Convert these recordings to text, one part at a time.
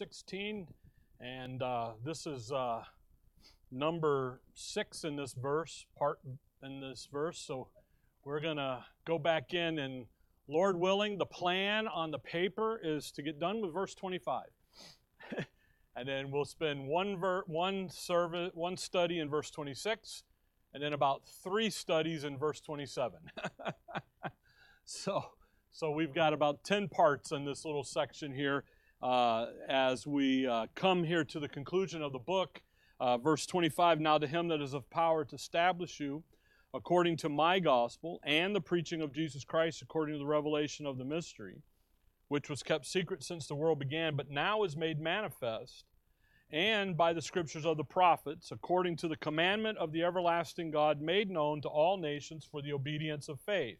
16, and uh, this is uh, number six in this verse, part in this verse. So we're going to go back in, and Lord willing, the plan on the paper is to get done with verse 25. and then we'll spend one, ver- one, service, one study in verse 26, and then about three studies in verse 27. so, so we've got about 10 parts in this little section here uh, as we uh, come here to the conclusion of the book. Uh, verse 25 Now to him that is of power to establish you according to my gospel and the preaching of Jesus Christ according to the revelation of the mystery, which was kept secret since the world began, but now is made manifest, and by the scriptures of the prophets, according to the commandment of the everlasting God, made known to all nations for the obedience of faith.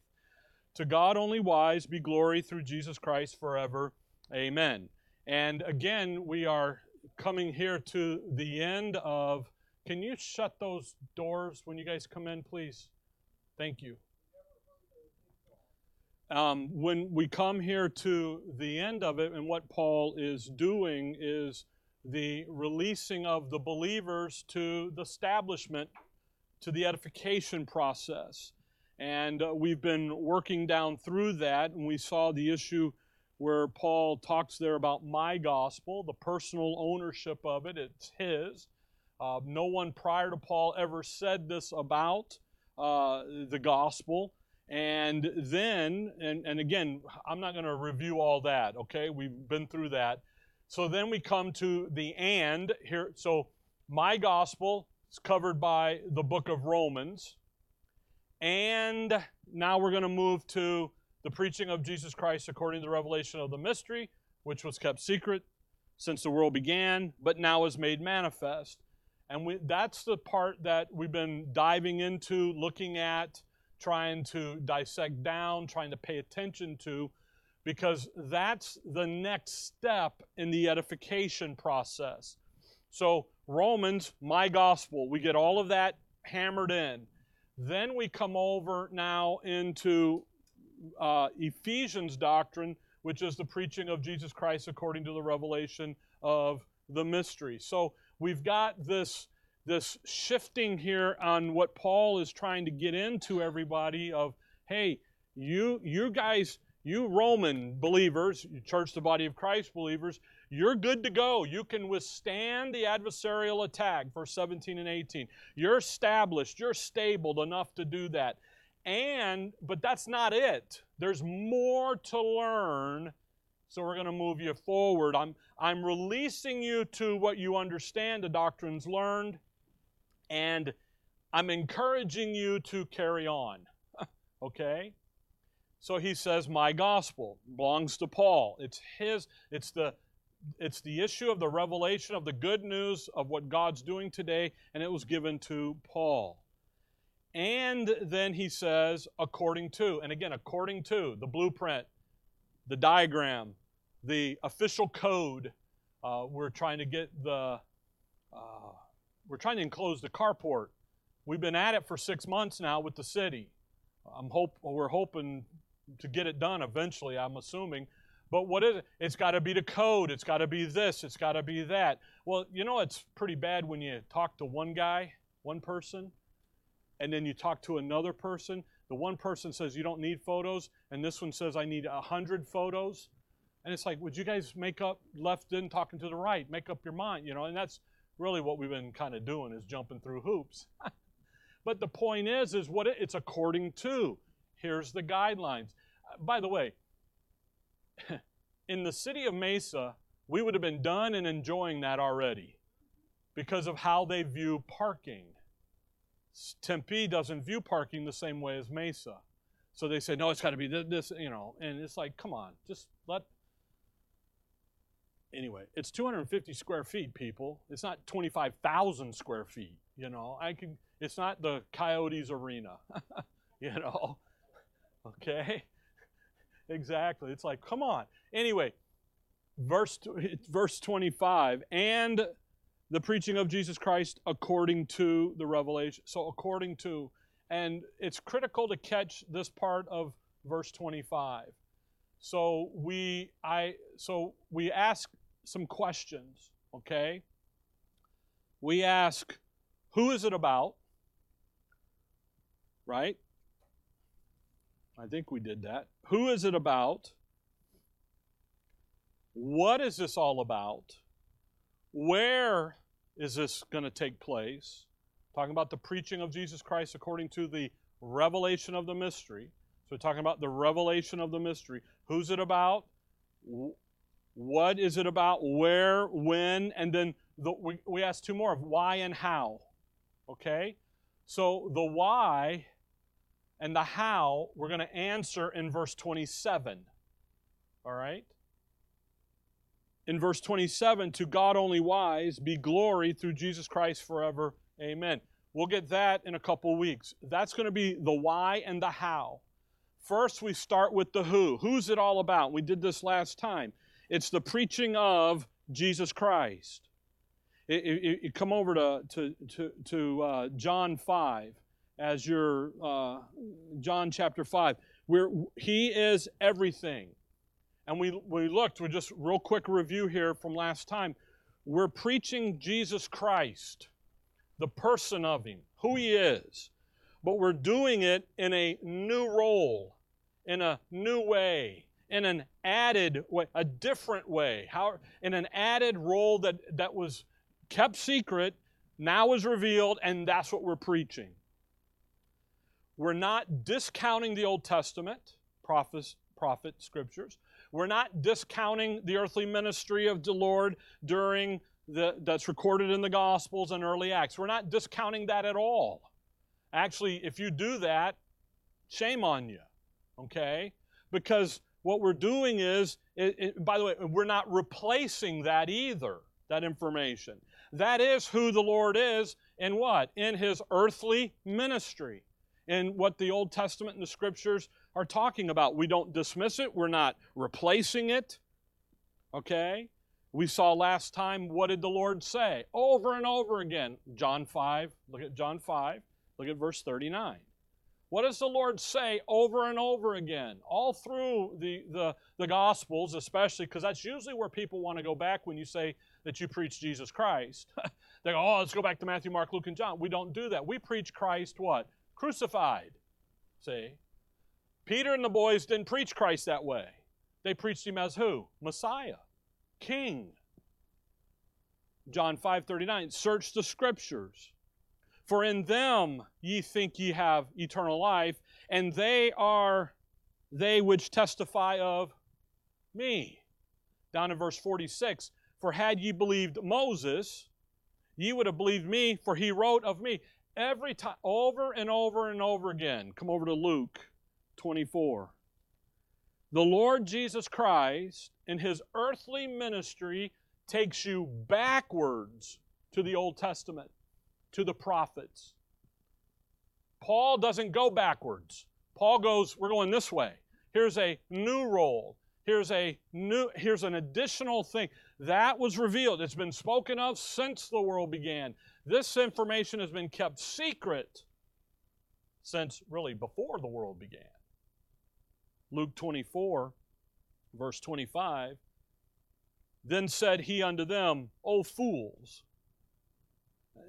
To God only wise be glory through Jesus Christ forever. Amen. And again, we are coming here to the end of. Can you shut those doors when you guys come in, please? Thank you. Um, when we come here to the end of it, and what Paul is doing is the releasing of the believers to the establishment, to the edification process. And uh, we've been working down through that, and we saw the issue where Paul talks there about my gospel, the personal ownership of it. It's his. Uh, no one prior to Paul ever said this about uh, the gospel. And then, and, and again, I'm not going to review all that, okay? We've been through that. So then we come to the and here. So my gospel is covered by the book of Romans. And now we're going to move to the preaching of Jesus Christ according to the revelation of the mystery, which was kept secret since the world began, but now is made manifest. And we, that's the part that we've been diving into, looking at, trying to dissect down, trying to pay attention to, because that's the next step in the edification process. So, Romans, my gospel, we get all of that hammered in. Then we come over now into uh, Ephesians doctrine, which is the preaching of Jesus Christ according to the revelation of the mystery. So we've got this, this shifting here on what Paul is trying to get into everybody of, hey, you, you guys, you Roman believers, you church, the body of Christ believers, you're good to go. You can withstand the adversarial attack, verse 17 and 18. You're established, you're stable enough to do that. And, but that's not it. There's more to learn. So we're going to move you forward. I'm, I'm releasing you to what you understand, the doctrines learned, and I'm encouraging you to carry on. okay? So he says, My gospel belongs to Paul. It's his, it's the it's the issue of the revelation of the good news of what God's doing today, and it was given to Paul. And then he says, according to, and again, according to the blueprint, the diagram, the official code. Uh, we're trying to get the, uh, we're trying to enclose the carport. We've been at it for six months now with the city. I'm hope we're hoping to get it done eventually. I'm assuming, but what is it? It's got to be the code. It's got to be this. It's got to be that. Well, you know, it's pretty bad when you talk to one guy, one person, and then you talk to another person. The one person says you don't need photos, and this one says I need a hundred photos. And it's like, would you guys make up left in talking to the right? Make up your mind, you know? And that's really what we've been kind of doing is jumping through hoops. but the point is, is what it, it's according to. Here's the guidelines. Uh, by the way, in the city of Mesa, we would have been done and enjoying that already because of how they view parking. Tempe doesn't view parking the same way as Mesa. So they say, no, it's got to be this, you know, and it's like, come on, just let. Anyway, it's 250 square feet, people. It's not 25,000 square feet, you know. I can. It's not the Coyotes Arena, you know. Okay. Exactly. It's like, come on. Anyway, verse verse 25, and the preaching of Jesus Christ according to the revelation. So according to and it's critical to catch this part of verse 25. So we I so we ask some questions, okay? We ask, who is it about? Right? I think we did that. Who is it about? What is this all about? Where is this going to take place? Talking about the preaching of Jesus Christ according to the revelation of the mystery. So, we're talking about the revelation of the mystery. Who's it about? What is it about? Where, when, and then the, we, we ask two more of why and how. Okay? So, the why and the how we're going to answer in verse 27. All right? In verse 27, to God only wise be glory through Jesus Christ forever. Amen. We'll get that in a couple weeks. That's going to be the why and the how. First, we start with the who. Who's it all about? We did this last time. It's the preaching of Jesus Christ. You come over to, to, to, to uh, John 5 as your uh, John chapter 5, where he is everything. And we, we looked, we just real quick review here from last time. We're preaching Jesus Christ, the person of him, who he is. But we're doing it in a new role, in a new way, in an added way, a different way, how, in an added role that, that was kept secret, now is revealed, and that's what we're preaching. We're not discounting the Old Testament, prophets, prophet scriptures. We're not discounting the earthly ministry of the Lord during the, that's recorded in the Gospels and early Acts. We're not discounting that at all. Actually, if you do that, shame on you, okay? Because what we're doing is, it, it, by the way, we're not replacing that either, that information. That is who the Lord is in what? In His earthly ministry in what the Old Testament and the Scriptures are talking about. We don't dismiss it, we're not replacing it. Okay? We saw last time what did the Lord say? Over and over again. John 5, look at John 5, look at verse 39. What does the Lord say over and over again? All through the, the, the Gospels, especially, because that's usually where people want to go back when you say that you preach Jesus Christ. they go, oh, let's go back to Matthew, Mark, Luke, and John. We don't do that. We preach Christ what? crucified. See? Peter and the boys didn't preach Christ that way. They preached him as who? Messiah, King. John 5:39 Search the scriptures for in them ye think ye have eternal life and they are they which testify of me. Down in verse 46 For had ye believed Moses ye would have believed me for he wrote of me Every time, over and over and over again. Come over to Luke 24. The Lord Jesus Christ, in his earthly ministry, takes you backwards to the Old Testament, to the prophets. Paul doesn't go backwards. Paul goes, we're going this way. Here's a new role. Here's a new here's an additional thing that was revealed. It's been spoken of since the world began. This information has been kept secret since really before the world began. Luke 24, verse 25. Then said he unto them, O fools.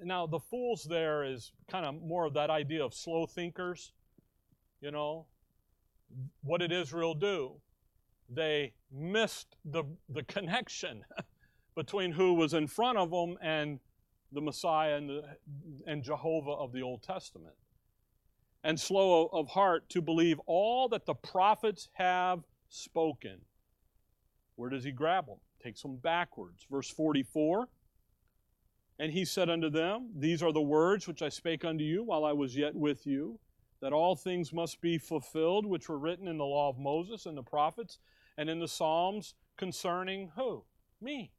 Now, the fools there is kind of more of that idea of slow thinkers. You know, what did Israel do? They missed the, the connection between who was in front of them and the Messiah and, the, and Jehovah of the Old Testament, and slow of heart to believe all that the prophets have spoken. Where does he grab them? Takes them backwards. Verse 44 And he said unto them, These are the words which I spake unto you while I was yet with you, that all things must be fulfilled which were written in the law of Moses and the prophets and in the Psalms concerning who? Me.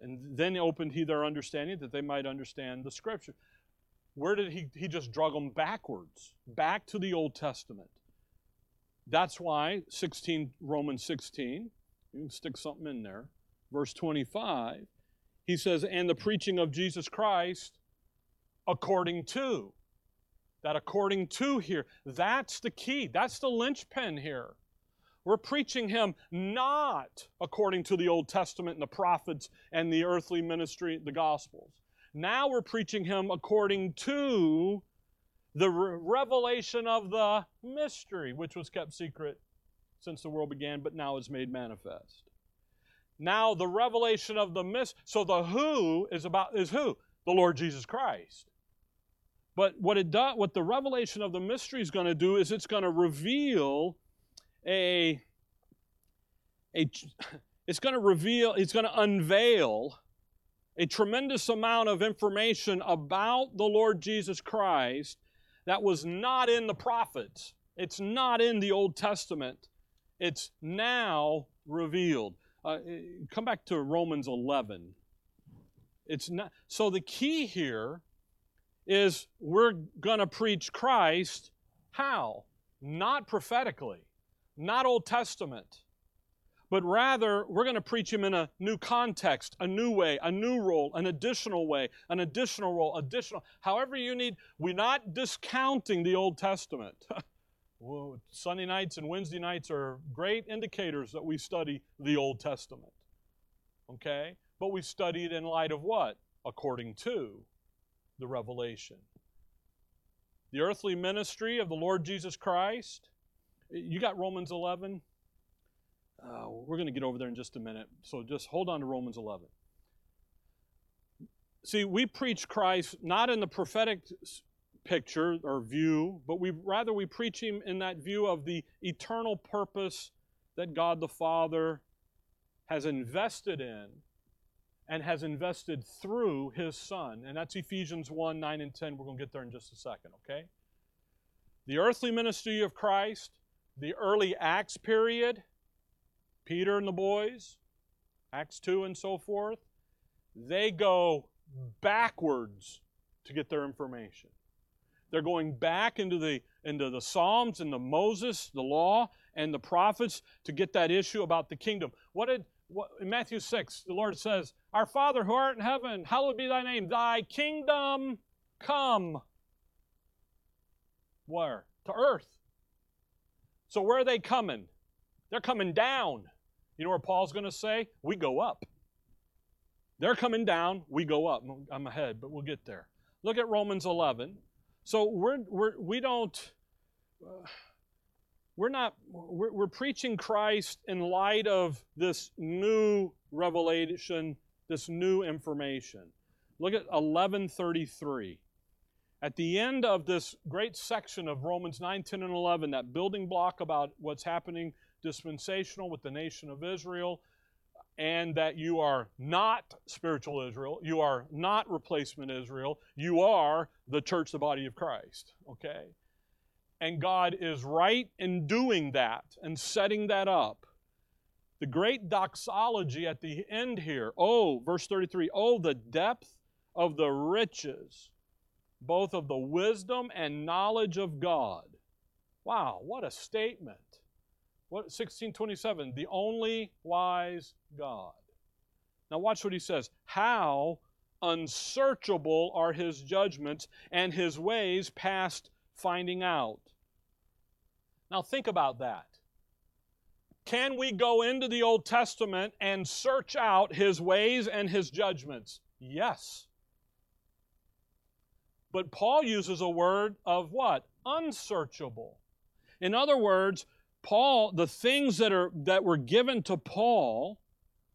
And then opened he their understanding that they might understand the scripture. Where did he? He just drug them backwards, back to the Old Testament. That's why 16, Romans 16, you can stick something in there, verse 25, he says, and the preaching of Jesus Christ according to. That according to here, that's the key. That's the linchpin here. we're preaching him not according to the Old Testament and the prophets and the earthly ministry, the Gospels. Now we're preaching him according to the re- revelation of the mystery, which was kept secret since the world began, but now is made manifest. Now the revelation of the mystery. So the who is about is who? The Lord Jesus Christ. But what it does, what the revelation of the mystery is going to do is it's going to reveal a, a it's going to reveal, it's going to unveil a tremendous amount of information about the Lord Jesus Christ that was not in the prophets. It's not in the Old Testament. It's now revealed. Uh, come back to Romans 11. It's not so the key here is we're going to preach Christ how? Not prophetically not Old Testament, but rather we're going to preach him in a new context, a new way, a new role, an additional way, an additional role, additional, however you need. We're not discounting the Old Testament. well, Sunday nights and Wednesday nights are great indicators that we study the Old Testament. Okay? But we study it in light of what? According to the revelation. The earthly ministry of the Lord Jesus Christ you got Romans 11? Uh, we're going to get over there in just a minute. So just hold on to Romans 11. See, we preach Christ not in the prophetic picture or view, but we rather we preach him in that view of the eternal purpose that God the Father has invested in and has invested through his Son. And that's Ephesians 1 9 and 10. We're going to get there in just a second, okay? The earthly ministry of Christ the early Acts period, Peter and the boys, Acts 2 and so forth, they go backwards to get their information. They're going back into the into the Psalms and the Moses, the law, and the prophets to get that issue about the kingdom. What did what, in Matthew 6, the Lord says, Our Father who art in heaven, hallowed be thy name, thy kingdom come. Where? To earth. So where are they coming? They're coming down. You know where Paul's going to say? We go up. They're coming down, we go up. I'm ahead, but we'll get there. Look at Romans 11. So we're, we're we don't uh, we're not we're, we're preaching Christ in light of this new revelation, this new information. Look at 1133. At the end of this great section of Romans 9, 10, and 11, that building block about what's happening dispensational with the nation of Israel, and that you are not spiritual Israel, you are not replacement Israel, you are the church, the body of Christ. Okay? And God is right in doing that and setting that up. The great doxology at the end here, oh, verse 33, oh, the depth of the riches both of the wisdom and knowledge of God. Wow, what a statement. What 1627, the only wise God. Now watch what he says. How unsearchable are his judgments and his ways past finding out. Now think about that. Can we go into the Old Testament and search out his ways and his judgments? Yes. But Paul uses a word of what? Unsearchable. In other words, Paul, the things that are that were given to Paul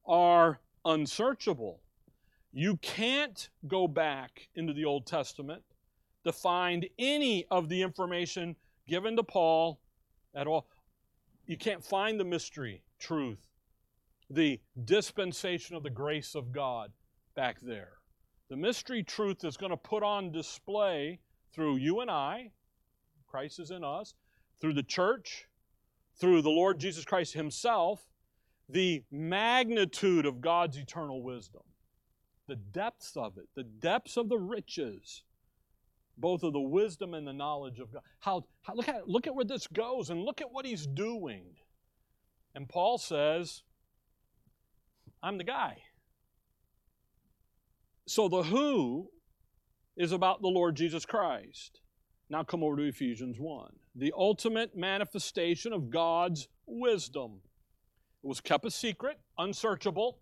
are unsearchable. You can't go back into the Old Testament to find any of the information given to Paul at all. You can't find the mystery, truth, the dispensation of the grace of God back there. The mystery truth is going to put on display through you and I, Christ is in us, through the church, through the Lord Jesus Christ Himself, the magnitude of God's eternal wisdom, the depths of it, the depths of the riches, both of the wisdom and the knowledge of God. How, how look at look at where this goes and look at what He's doing. And Paul says, I'm the guy. So the who is about the Lord Jesus Christ. Now come over to Ephesians 1. The ultimate manifestation of God's wisdom. It was kept a secret, unsearchable,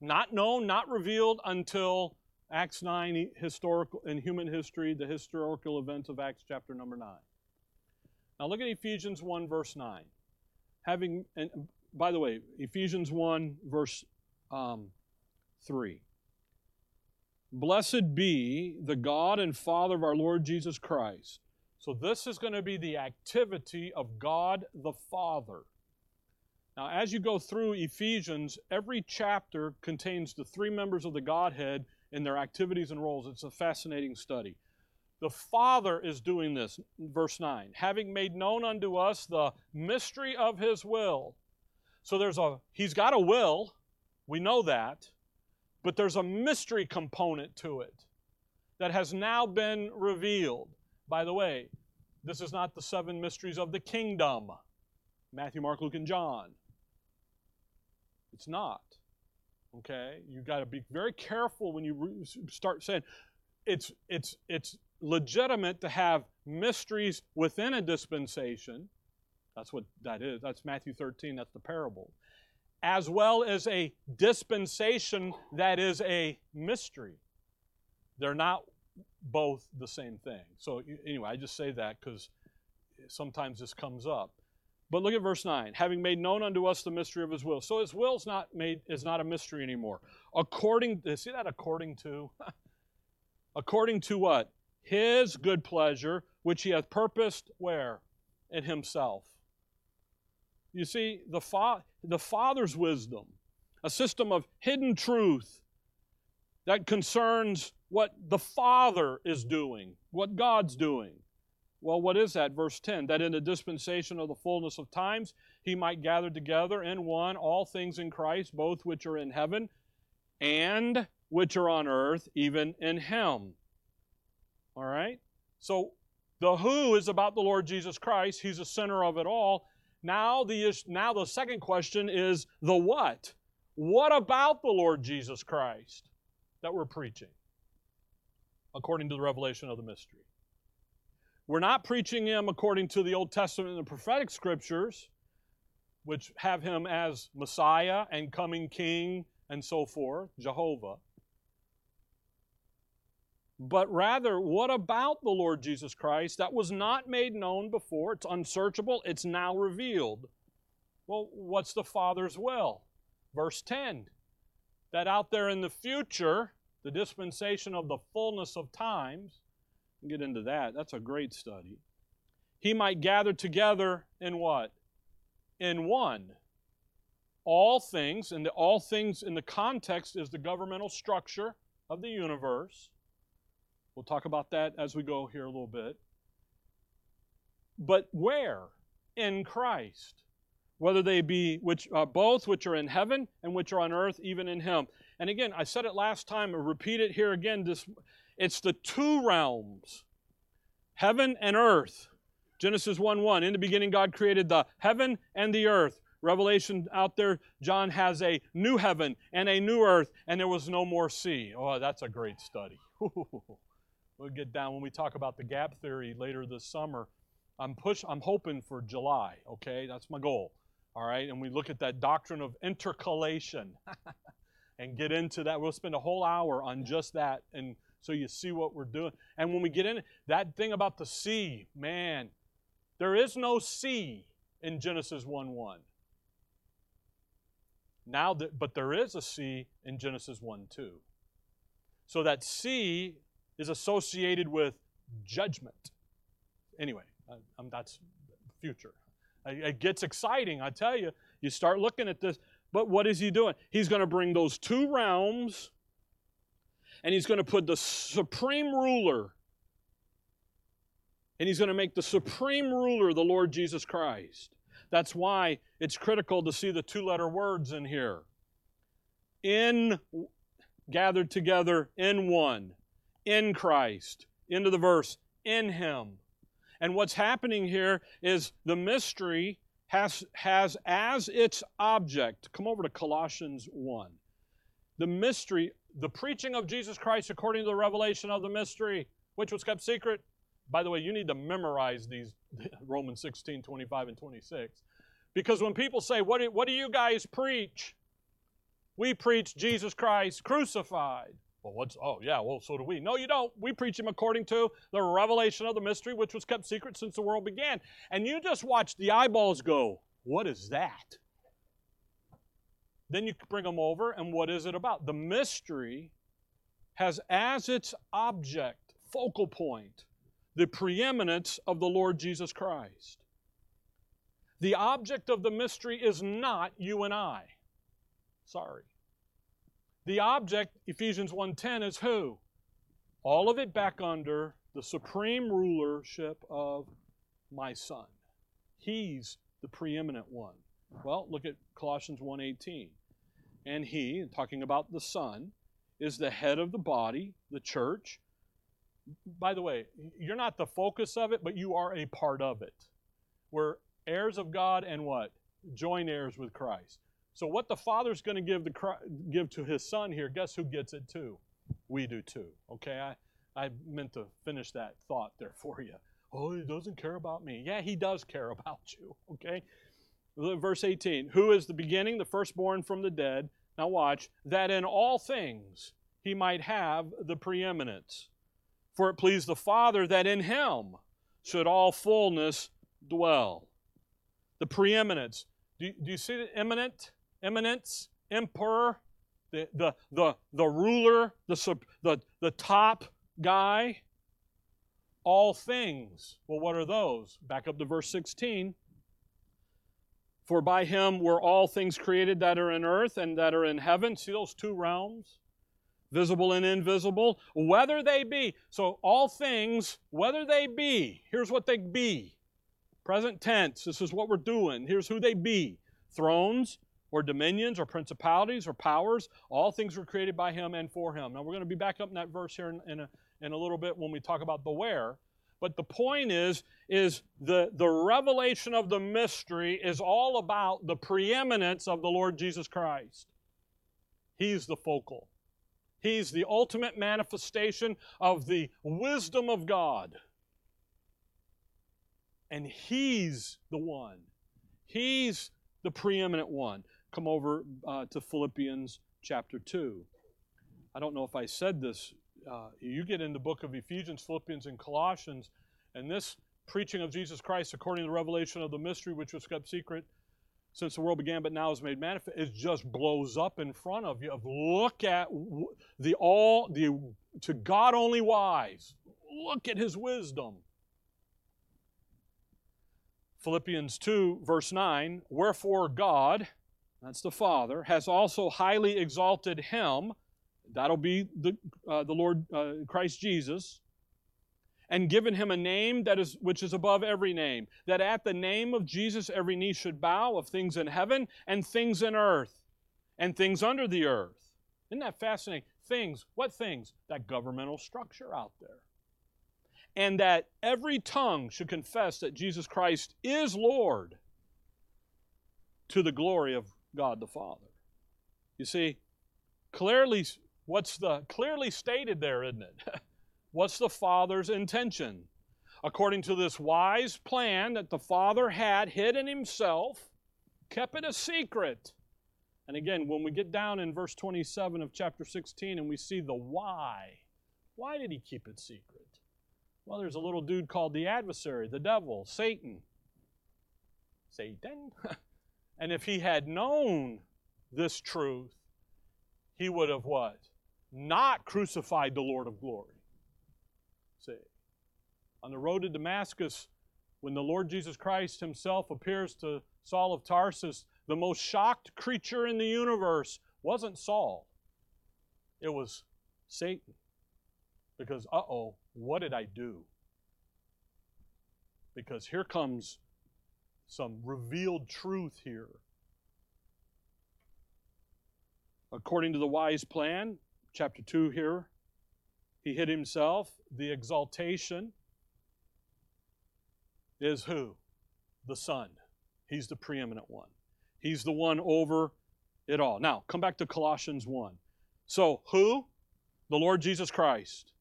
not known, not revealed until Acts 9, historical in human history, the historical events of Acts chapter number 9. Now look at Ephesians 1, verse 9. Having, and by the way, Ephesians 1, verse um, 3. Blessed be the God and Father of our Lord Jesus Christ. So, this is going to be the activity of God the Father. Now, as you go through Ephesians, every chapter contains the three members of the Godhead in their activities and roles. It's a fascinating study. The Father is doing this, verse 9, having made known unto us the mystery of His will. So there's a, He's got a will, we know that, but there's a mystery component to it that has now been revealed. By the way, this is not the seven mysteries of the kingdom Matthew, Mark, Luke, and John. It's not. Okay? You've got to be very careful when you start saying it's, it's, it's legitimate to have mysteries within a dispensation. That's what that is. That's Matthew 13, that's the parable. As well as a dispensation that is a mystery. They're not both the same thing. So, anyway, I just say that because sometimes this comes up. But look at verse 9. Having made known unto us the mystery of his will. So his will is not made is not a mystery anymore. According see that according to according to what? His good pleasure, which he hath purposed where? In himself. You see, the, fa- the Father's wisdom, a system of hidden truth that concerns what the Father is doing, what God's doing. Well, what is that? Verse 10 that in the dispensation of the fullness of times he might gather together in one all things in Christ, both which are in heaven and which are on earth, even in him. All right? So the who is about the Lord Jesus Christ. He's the center of it all. Now the, now the second question is the what? What about the Lord Jesus Christ that we're preaching? According to the revelation of the mystery. We're not preaching him according to the Old Testament and the prophetic scriptures, which have him as Messiah and coming King and so forth, Jehovah. But rather, what about the Lord Jesus Christ that was not made known before? It's unsearchable, it's now revealed. Well, what's the Father's will? Verse 10 that out there in the future, the dispensation of the fullness of times, get into that. That's a great study. He might gather together in what? In one. All things, and the, all things in the context is the governmental structure of the universe. We'll talk about that as we go here a little bit. But where? In Christ. Whether they be which uh, both which are in heaven and which are on earth, even in Him. And again, I said it last time, I repeat it here again. This it's the two realms heaven and earth. Genesis 1 1. In the beginning, God created the heaven and the earth. Revelation out there, John has a new heaven and a new earth, and there was no more sea. Oh, that's a great study. we'll get down when we talk about the gap theory later this summer. I'm push I'm hoping for July, okay? That's my goal. All right, and we look at that doctrine of intercalation and get into that. We'll spend a whole hour on just that and so you see what we're doing. And when we get in, that thing about the sea, man, there is no sea in Genesis 1 1. Now, that, but there is a sea in Genesis 1 2. So that sea is associated with judgment. Anyway, I, that's future. It gets exciting, I tell you. You start looking at this, but what is he doing? He's going to bring those two realms and he's going to put the supreme ruler, and he's going to make the supreme ruler the Lord Jesus Christ. That's why it's critical to see the two letter words in here. In, gathered together in one, in Christ. Into the verse, in Him. And what's happening here is the mystery has, has as its object, come over to Colossians 1. The mystery the preaching of Jesus Christ according to the revelation of the mystery, which was kept secret By the way, you need to memorize these Romans 16, 25, and 26. Because when people say, What do, what do you guys preach? We preach Jesus Christ crucified. Well, what's, oh, yeah, well, so do we. No, you don't. We preach him according to the revelation of the mystery, which was kept secret since the world began. And you just watch the eyeballs go, What is that? Then you bring them over, and what is it about? The mystery has as its object, focal point, the preeminence of the Lord Jesus Christ. The object of the mystery is not you and I. Sorry. The object, Ephesians 1:10, is who? All of it back under the supreme rulership of my son. He's the preeminent one. Well, look at Colossians 1:18. And he, talking about the son, is the head of the body, the church. By the way, you're not the focus of it, but you are a part of it. We're heirs of God and what? Joint heirs with Christ. So what the Father's going to give, the, give to his Son here, guess who gets it too? We do too. Okay, I, I meant to finish that thought there for you. Oh, he doesn't care about me. Yeah, he does care about you. Okay? Verse 18 Who is the beginning, the firstborn from the dead, now watch, that in all things he might have the preeminence. For it pleased the Father that in him should all fullness dwell. The preeminence. Do, do you see the eminent? Eminence? Emperor? The, the, the, the ruler? The, the, the top guy? All things. Well, what are those? Back up to verse 16. For by him were all things created that are in earth and that are in heaven. See those two realms? Visible and invisible. Whether they be. So all things, whether they be. Here's what they be. Present tense. This is what we're doing. Here's who they be. Thrones or dominions or principalities or powers. All things were created by him and for him. Now we're going to be back up in that verse here in, in, a, in a little bit when we talk about the where. But the point is, is the, the revelation of the mystery is all about the preeminence of the Lord Jesus Christ. He's the focal. He's the ultimate manifestation of the wisdom of God. And He's the one. He's the preeminent one. Come over uh, to Philippians chapter 2. I don't know if I said this uh, you get in the book of Ephesians, Philippians, and Colossians, and this preaching of Jesus Christ according to the revelation of the mystery which was kept secret since the world began but now is made manifest it just blows up in front of you of look at the all the to god only wise look at his wisdom philippians 2 verse 9 wherefore god that's the father has also highly exalted him That'll be the, uh, the Lord uh, Christ Jesus. And given him a name that is which is above every name, that at the name of Jesus every knee should bow of things in heaven and things in earth and things under the earth. Isn't that fascinating? Things, what things? That governmental structure out there. And that every tongue should confess that Jesus Christ is Lord to the glory of God the Father. You see, clearly What's the clearly stated there, isn't it? What's the Father's intention? According to this wise plan that the Father had hidden himself, kept it a secret. And again, when we get down in verse 27 of chapter 16 and we see the why, why did he keep it secret? Well, there's a little dude called the adversary, the devil, Satan. Satan. and if he had known this truth, he would have what? not crucified the Lord of glory. See, on the road to Damascus, when the Lord Jesus Christ himself appears to Saul of Tarsus, the most shocked creature in the universe wasn't Saul, it was Satan. Because, uh oh, what did I do? Because here comes some revealed truth here. According to the wise plan, chapter 2 here. He hid himself. The exaltation is who? The Son. He's the preeminent one. He's the one over it all. Now, come back to Colossians 1. So, who? The Lord Jesus Christ.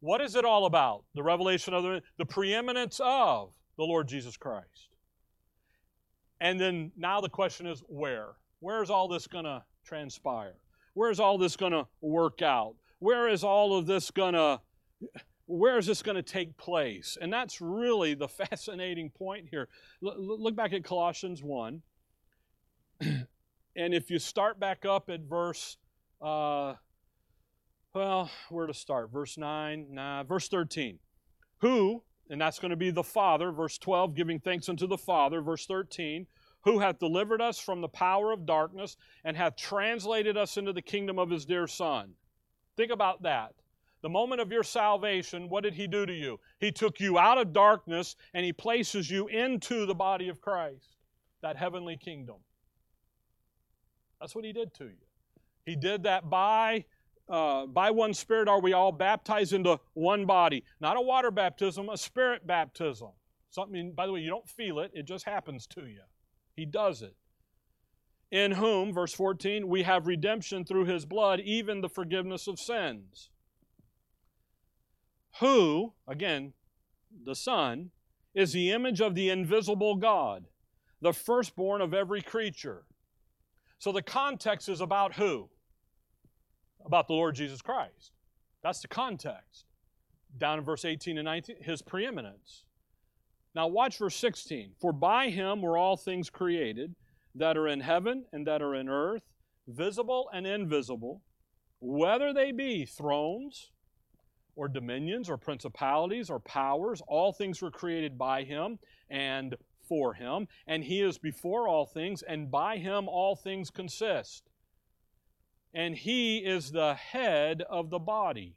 What is it all about? The revelation of the, the preeminence of the Lord Jesus Christ. And then now the question is where? Where is all this going to transpire? Where is all this going to work out? Where is all of this going to where is this going to take place? And that's really the fascinating point here. L- look back at Colossians 1. and if you start back up at verse, uh, well, where to start? Verse 9? Nah, verse 13. Who, and that's going to be the Father, verse 12, giving thanks unto the Father, verse 13, who hath delivered us from the power of darkness and hath translated us into the kingdom of his dear Son. Think about that. The moment of your salvation, what did he do to you? He took you out of darkness and he places you into the body of Christ, that heavenly kingdom. That's what he did to you. He did that by uh, by one Spirit are we all baptized into one body. Not a water baptism, a spirit baptism. Something, by the way, you don't feel it, it just happens to you. He does it. In whom, verse 14, we have redemption through his blood, even the forgiveness of sins. Who, again, the Son, is the image of the invisible God, the firstborn of every creature. So the context is about who? About the Lord Jesus Christ. That's the context. Down in verse 18 and 19, his preeminence. Now, watch verse 16. For by him were all things created that are in heaven and that are in earth, visible and invisible, whether they be thrones or dominions or principalities or powers, all things were created by him and for him. And he is before all things, and by him all things consist and he is the head of the body,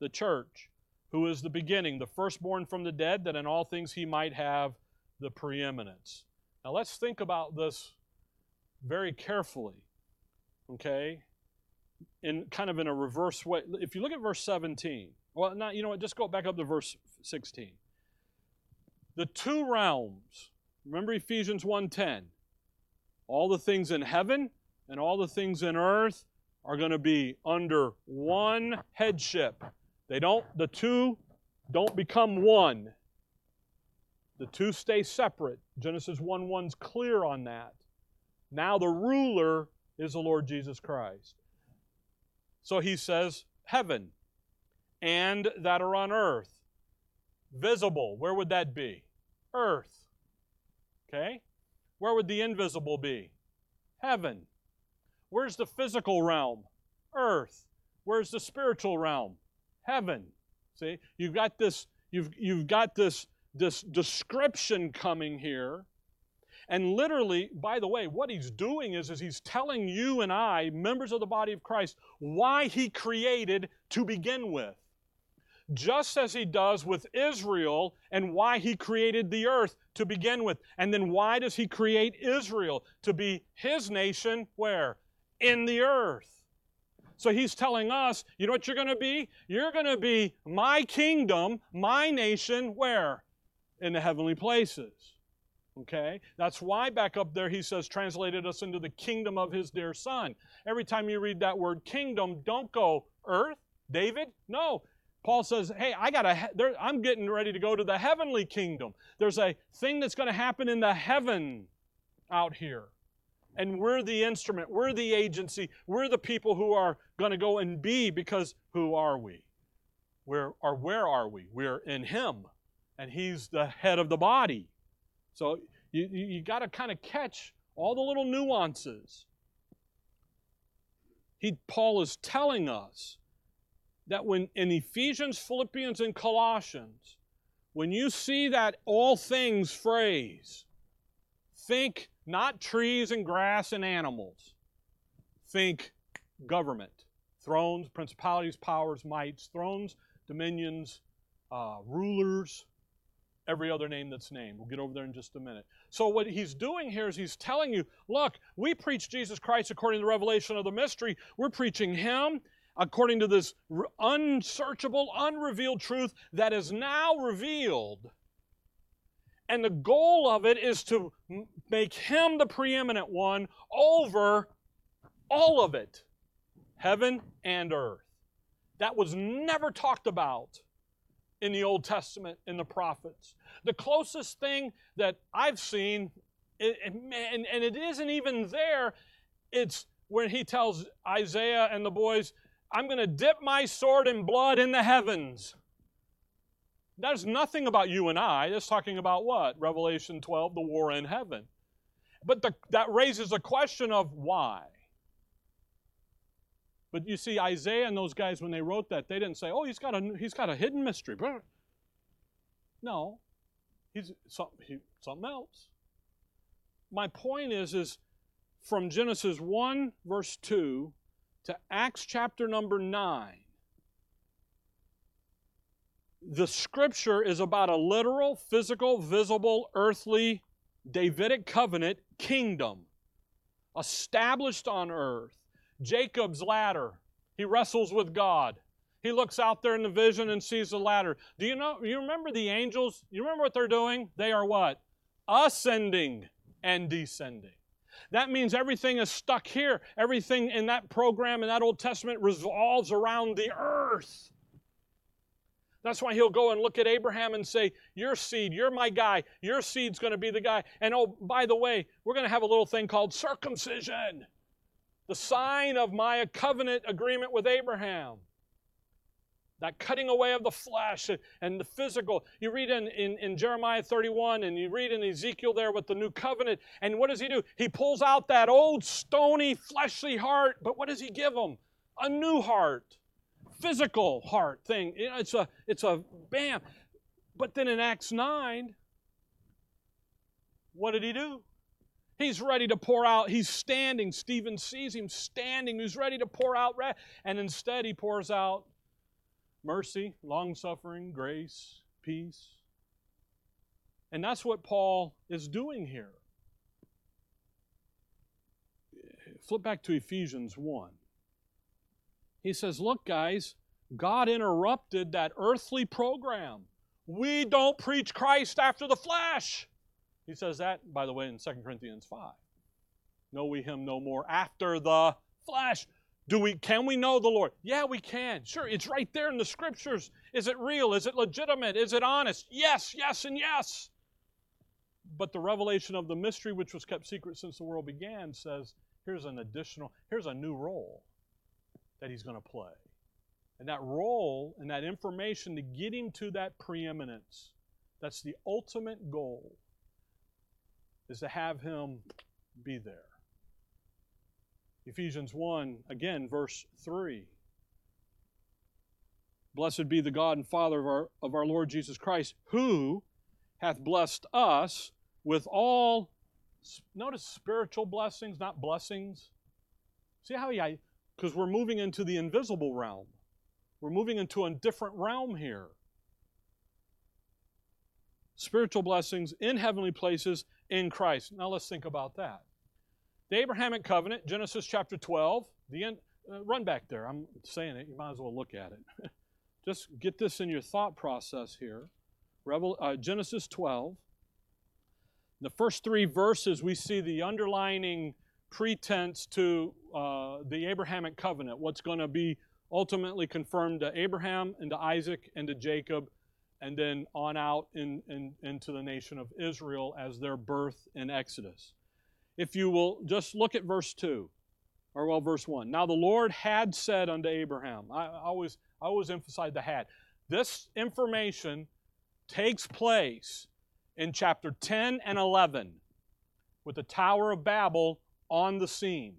the church, who is the beginning, the firstborn from the dead, that in all things he might have the preeminence. Now let's think about this very carefully, okay? In kind of in a reverse way. If you look at verse 17, well, not, you know what, just go back up to verse 16. The two realms, remember Ephesians 1:10, all the things in heaven and all the things in earth are going to be under one headship. They don't, the two don't become one. The two stay separate. Genesis 1 1's clear on that. Now the ruler is the Lord Jesus Christ. So he says, heaven and that are on earth. Visible, where would that be? Earth. Okay? Where would the invisible be? Heaven. Where's the physical realm? Earth. Where's the spiritual realm? Heaven. See, you've got this, you've, you've got this, this description coming here. And literally, by the way, what he's doing is, is he's telling you and I, members of the body of Christ, why he created to begin with. Just as he does with Israel and why he created the earth to begin with. And then why does he create Israel? To be his nation, where? In the earth. So he's telling us, you know what you're going to be? You're going to be my kingdom, my nation, where? In the heavenly places. Okay? That's why back up there he says, translated us into the kingdom of his dear son. Every time you read that word kingdom, don't go earth, David. No. Paul says, hey, I got a, I'm getting ready to go to the heavenly kingdom. There's a thing that's going to happen in the heaven out here. And we're the instrument, we're the agency, we're the people who are going to go and be because who are we? Where where are we? We're in Him, and He's the head of the body. So you, you, you got to kind of catch all the little nuances. He, Paul is telling us that when in Ephesians, Philippians, and Colossians, when you see that all things phrase, think not trees and grass and animals. Think government, thrones, principalities, powers, mights, thrones, dominions, uh, rulers, every other name that's named. We'll get over there in just a minute. So, what he's doing here is he's telling you look, we preach Jesus Christ according to the revelation of the mystery. We're preaching Him according to this unsearchable, unrevealed truth that is now revealed and the goal of it is to make him the preeminent one over all of it heaven and earth. That was never talked about in the Old Testament in the prophets. The closest thing that I've seen, and, and it isn't even there, it's when he tells Isaiah and the boys, I'm going to dip my sword in blood in the heavens. That's nothing about you and I. That's talking about what? Revelation 12, the war in heaven. But the, that raises a question of why. But you see, Isaiah and those guys, when they wrote that, they didn't say, oh, he's got a, he's got a hidden mystery. No, he's something, he, something else. My point is, is from Genesis 1, verse 2, to Acts chapter number 9, the scripture is about a literal, physical, visible, earthly, Davidic covenant kingdom established on earth. Jacob's ladder. He wrestles with God. He looks out there in the vision and sees the ladder. Do you know, you remember the angels? You remember what they're doing? They are what? Ascending and descending. That means everything is stuck here. Everything in that program in that Old Testament revolves around the earth. That's why he'll go and look at Abraham and say, Your seed, you're my guy. Your seed's going to be the guy. And oh, by the way, we're going to have a little thing called circumcision the sign of my covenant agreement with Abraham. That cutting away of the flesh and the physical. You read in, in, in, Jeremiah 31 and you read in Ezekiel there with the new covenant. And what does he do? He pulls out that old stony, fleshly heart, but what does he give them? A new heart, physical heart thing. You know, it's a it's a bam. But then in Acts 9, what did he do? He's ready to pour out. He's standing. Stephen sees him standing. He's ready to pour out wrath. And instead, he pours out mercy, long suffering, grace, peace. And that's what Paul is doing here. Flip back to Ephesians 1. He says, Look, guys, God interrupted that earthly program. We don't preach Christ after the flesh. He says that, by the way, in 2 Corinthians 5. Know we him no more after the flesh. Do we can we know the Lord? Yeah, we can. Sure, it's right there in the scriptures. Is it real? Is it legitimate? Is it honest? Yes, yes, and yes. But the revelation of the mystery which was kept secret since the world began says here's an additional, here's a new role that he's going to play. And that role and that information to get him to that preeminence, that's the ultimate goal is to have him be there. Ephesians 1, again, verse 3. Blessed be the God and Father of our, of our Lord Jesus Christ, who hath blessed us with all, notice spiritual blessings, not blessings. See how he, because we're moving into the invisible realm. We're moving into a different realm here. Spiritual blessings in heavenly places in Christ. Now let's think about that. The Abrahamic covenant, Genesis chapter 12, the end, uh, run back there. I'm saying it, you might as well look at it. Just get this in your thought process here. Revel, uh, Genesis 12. The first three verses, we see the underlining pretense to uh, the Abrahamic covenant, what's going to be ultimately confirmed to Abraham and to Isaac and to Jacob and then on out in, in, into the nation of Israel as their birth in Exodus. If you will just look at verse 2, or well, verse 1. Now the Lord had said unto Abraham, I, I always, I always emphasize the had. This information takes place in chapter 10 and 11 with the Tower of Babel on the scene.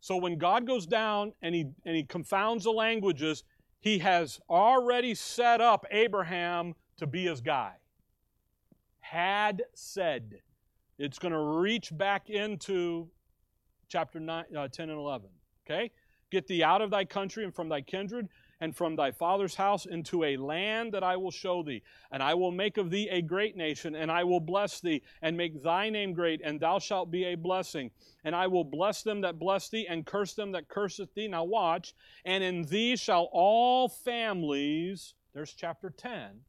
So when God goes down and he, and he confounds the languages, he has already set up Abraham to be his guy. Had said. It's going to reach back into chapter nine, uh, 10 and 11. Okay? Get thee out of thy country and from thy kindred and from thy father's house into a land that I will show thee. And I will make of thee a great nation, and I will bless thee, and make thy name great, and thou shalt be a blessing. And I will bless them that bless thee, and curse them that curseth thee. Now watch. And in thee shall all families, there's chapter 10.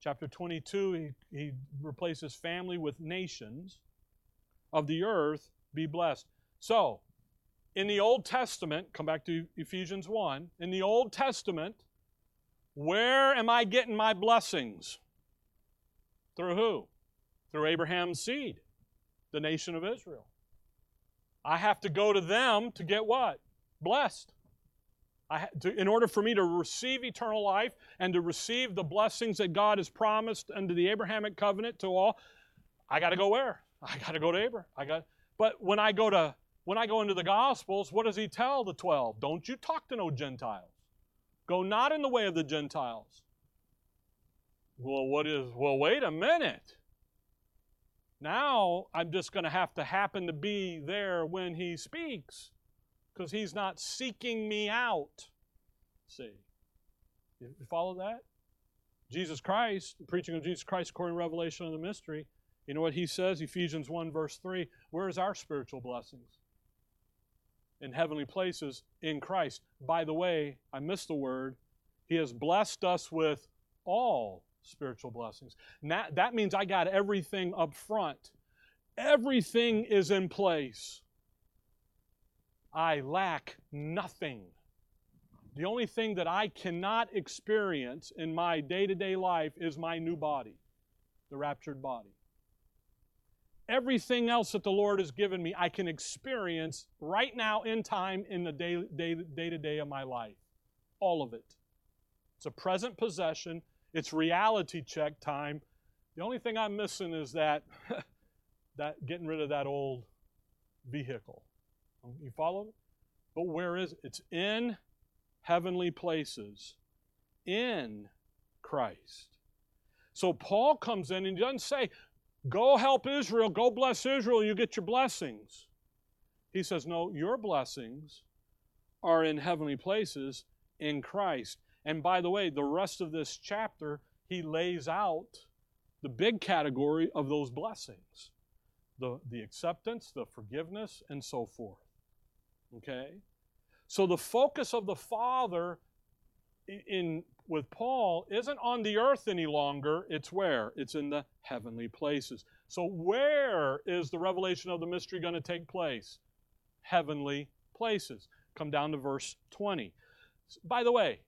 Chapter 22, he, he replaces family with nations of the earth be blessed. So, in the Old Testament, come back to Ephesians 1, in the Old Testament, Where am I getting my blessings? Through who? Through Abraham's seed, the nation of Israel. I have to go to them to get what? Blessed. I, to, in order for me to receive eternal life and to receive the blessings that God has promised under the Abrahamic covenant to all, I got to go where? I got to go to Abraham. I got. But when I go to when I go into the Gospels, what does he tell the twelve? Don't you talk to no Gentiles. Go not in the way of the Gentiles. Well, what is? Well, wait a minute. Now I'm just going to have to happen to be there when he speaks because he's not seeking me out. See, you follow that? Jesus Christ, preaching of Jesus Christ according to Revelation of the mystery, you know what he says? Ephesians 1, verse 3 Where is our spiritual blessings? In heavenly places in Christ. By the way, I missed the word. He has blessed us with all spiritual blessings. That means I got everything up front. Everything is in place. I lack nothing. The only thing that I cannot experience in my day to day life is my new body, the raptured body. Everything else that the Lord has given me, I can experience right now in time in the day, day, day to day of my life. All of it. It's a present possession, it's reality check time. The only thing I'm missing is that, that getting rid of that old vehicle. You follow? But where is it? It's in heavenly places, in Christ. So Paul comes in and he doesn't say, Go help Israel, go bless Israel, you get your blessings. He says, No, your blessings are in heavenly places in Christ. And by the way, the rest of this chapter, he lays out the big category of those blessings the, the acceptance, the forgiveness, and so forth. Okay? So the focus of the Father in with Paul isn't on the earth any longer, it's where? It's in the heavenly places. So where is the revelation of the mystery going to take place? Heavenly places. Come down to verse 20. By the way,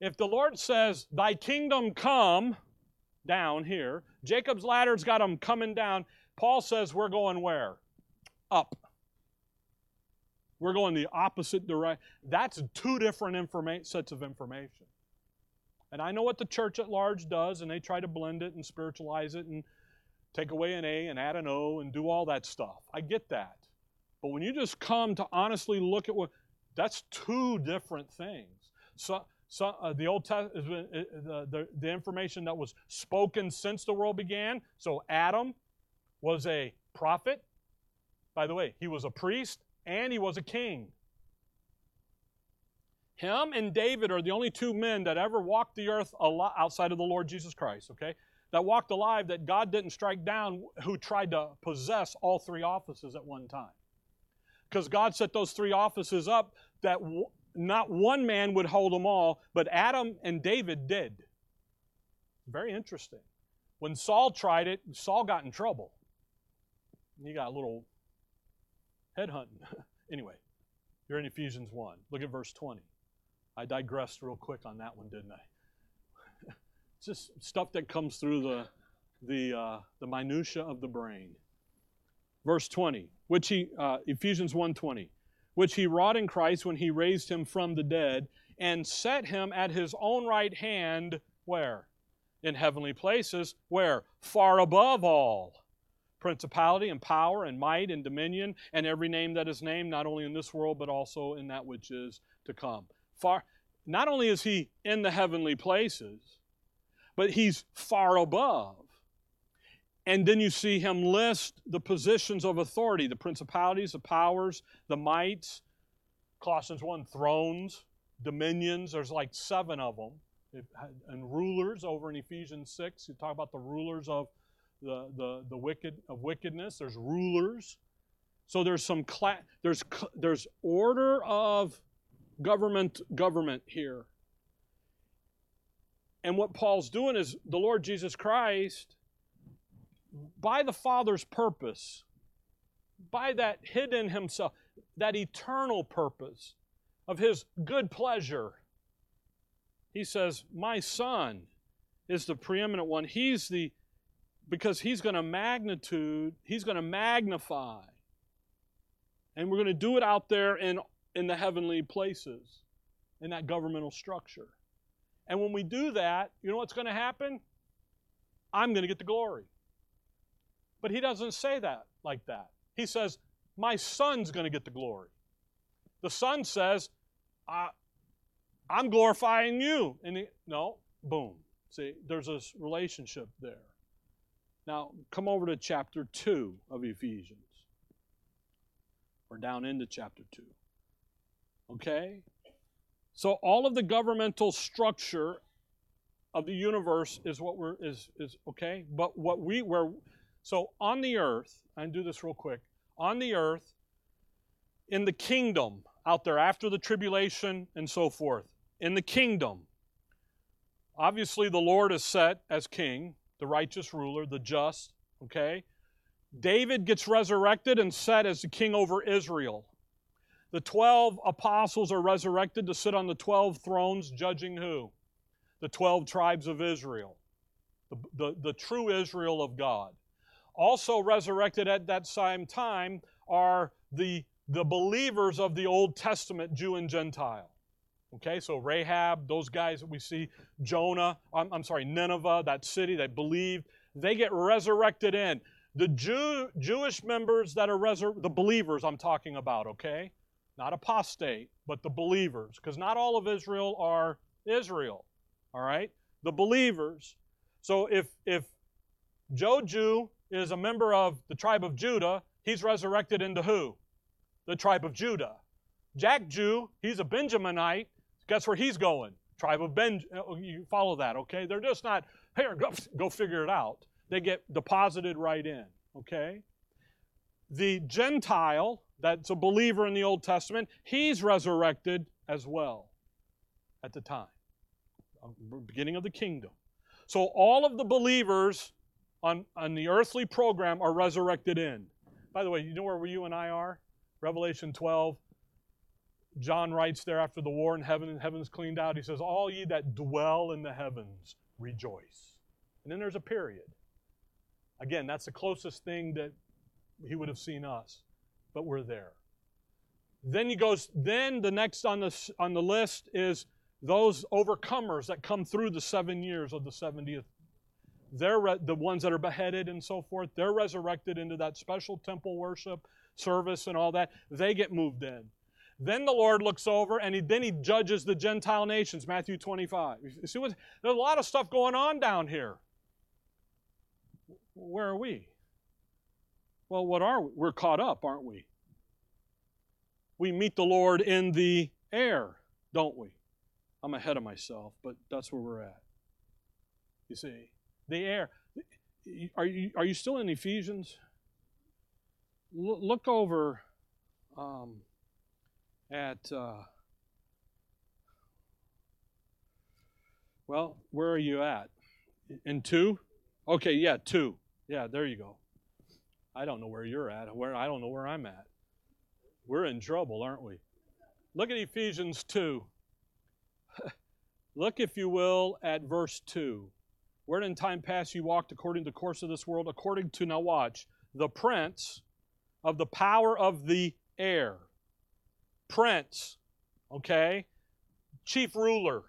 if the Lord says, Thy kingdom come down here, Jacob's ladder's got them coming down. Paul says, We're going where? Up. We're going the opposite direction. That's two different informa- sets of information. And I know what the church at large does, and they try to blend it and spiritualize it and take away an A and add an O and do all that stuff. I get that. But when you just come to honestly look at what, that's two different things. So, so uh, the Old Testament, uh, the, the, the information that was spoken since the world began. So Adam was a prophet. By the way, he was a priest and he was a king. Him and David are the only two men that ever walked the earth outside of the Lord Jesus Christ, okay? That walked alive that God didn't strike down who tried to possess all three offices at one time. Because God set those three offices up that w- not one man would hold them all, but Adam and David did. Very interesting. When Saul tried it, Saul got in trouble. He got a little headhunting. anyway, you're in Ephesians 1. Look at verse 20. I digressed real quick on that one, didn't I? it's just stuff that comes through the, the, uh, the minutia of the brain. Verse 20, which he, uh, Ephesians 1.20, which he wrought in Christ when he raised him from the dead and set him at his own right hand, where? In heavenly places, where? Far above all principality and power and might and dominion and every name that is named, not only in this world, but also in that which is to come far not only is he in the heavenly places, but he's far above. And then you see him list the positions of authority, the principalities, the powers, the mights. Colossians 1, thrones, dominions, there's like seven of them. And rulers over in Ephesians 6, you talk about the rulers of the, the, the wicked of wickedness. There's rulers. So there's some cla- there's there's order of government government here. And what Paul's doing is the Lord Jesus Christ, by the Father's purpose, by that hidden himself, that eternal purpose of his good pleasure, he says, My son is the preeminent one. He's the, because he's going to magnitude, he's going to magnify. And we're going to do it out there in, in the heavenly places, in that governmental structure. And when we do that, you know what's going to happen? I'm going to get the glory. But he doesn't say that like that. He says, My son's going to get the glory. The son says, I'm glorifying you. And he, no, boom. See, there's this relationship there. Now, come over to chapter 2 of Ephesians. We're down into chapter 2. Okay? So all of the governmental structure of the universe is what we're is is okay. But what we where so on the earth, I do this real quick. On the earth, in the kingdom out there after the tribulation and so forth, in the kingdom, obviously the Lord is set as king, the righteous ruler, the just. Okay, David gets resurrected and set as the king over Israel. The 12 apostles are resurrected to sit on the 12 thrones, judging who? The 12 tribes of Israel, the, the, the true Israel of God. Also resurrected at that same time are the, the believers of the Old Testament, Jew and Gentile. Okay, so Rahab, those guys that we see, Jonah, I'm, I'm sorry, Nineveh, that city that believed, they get resurrected in. The Jew, Jewish members that are resur- the believers I'm talking about, okay? Not apostate, but the believers, because not all of Israel are Israel. All right? The believers. So if if Joe Jew is a member of the tribe of Judah, he's resurrected into who? The tribe of Judah. Jack Jew, he's a Benjaminite. Guess where he's going? Tribe of Ben. Uh, you follow that, okay? They're just not here. Go, go figure it out. They get deposited right in, okay? The Gentile that's a believer in the Old Testament, he's resurrected as well at the time, um, beginning of the kingdom. So all of the believers on, on the earthly program are resurrected in. By the way, you know where you and I are? Revelation 12. John writes there after the war in heaven and heaven's cleaned out, he says, All ye that dwell in the heavens rejoice. And then there's a period. Again, that's the closest thing that he would have seen us but we're there. Then he goes, then the next on the, on the list is those overcomers that come through the seven years of the 70th. They're re- the ones that are beheaded and so forth. They're resurrected into that special temple worship service and all that. They get moved in. Then the Lord looks over and he, then he judges the Gentile nations, Matthew 25. You see what? There's a lot of stuff going on down here. Where are we? Well, what are we? We're caught up, aren't we? We meet the Lord in the air, don't we? I'm ahead of myself, but that's where we're at. You see, the air. Are you, are you still in Ephesians? L- look over um, at, uh, well, where are you at? In two? Okay, yeah, two. Yeah, there you go. I don't know where you're at. Where I don't know where I'm at. We're in trouble, aren't we? Look at Ephesians 2. Look, if you will, at verse 2. Where in time past you walked according to the course of this world, according to, now watch, the prince of the power of the air. Prince, okay? Chief ruler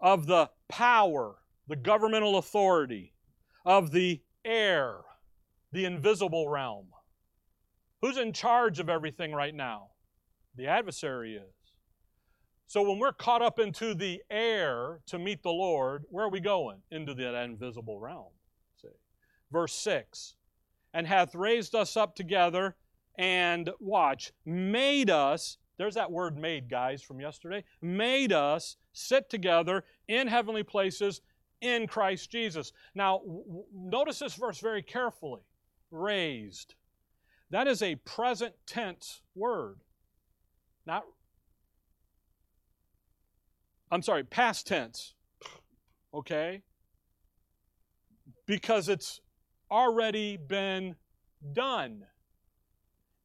of the power, the governmental authority of the air the invisible realm. Who's in charge of everything right now? The adversary is. So when we're caught up into the air to meet the Lord, where are we going? Into that invisible realm. See. Verse 6 And hath raised us up together and, watch, made us, there's that word made, guys, from yesterday, made us sit together in heavenly places in Christ Jesus. Now, w- notice this verse very carefully raised. That is a present tense word. Not, I'm sorry, past tense. Okay? Because it's already been done.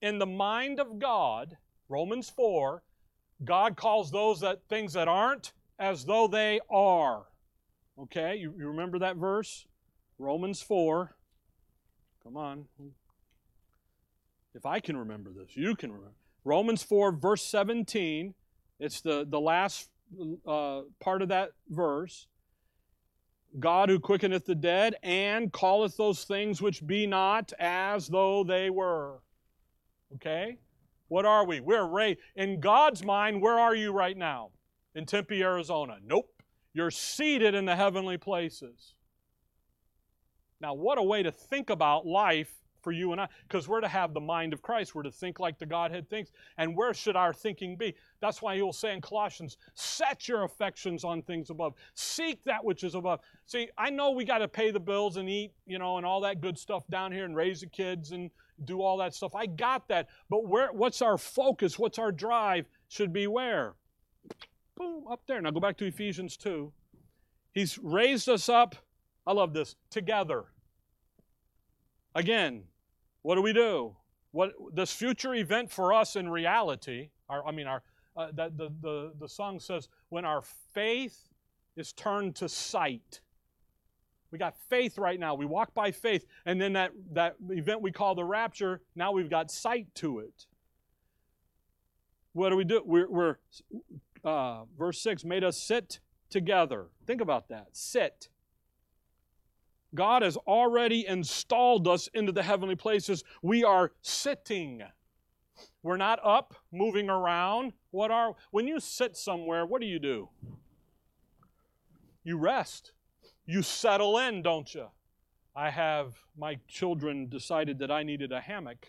In the mind of God, Romans 4, God calls those that things that aren't as though they are. Okay, you, you remember that verse? Romans 4. Come on. If I can remember this, you can remember. Romans 4, verse 17. It's the, the last uh, part of that verse. God who quickeneth the dead and calleth those things which be not as though they were. Okay? What are we? We're raised. In God's mind, where are you right now? In Tempe, Arizona. Nope. You're seated in the heavenly places. Now, what a way to think about life for you and I, because we're to have the mind of Christ. We're to think like the Godhead thinks. And where should our thinking be? That's why he will say in Colossians, set your affections on things above. Seek that which is above. See, I know we got to pay the bills and eat, you know, and all that good stuff down here and raise the kids and do all that stuff. I got that. But where what's our focus? What's our drive? Should be where? Boom, up there. Now go back to Ephesians 2. He's raised us up. I love this. Together. Again, what do we do? What this future event for us in reality? Our, I mean, our uh, that the, the the song says when our faith is turned to sight. We got faith right now. We walk by faith, and then that that event we call the rapture. Now we've got sight to it. What do we do? We're, we're uh, verse six made us sit together. Think about that. Sit God has already installed us into the heavenly places. We are sitting. We're not up, moving around. What are when you sit somewhere, what do you do? You rest. You settle in, don't you? I have my children decided that I needed a hammock.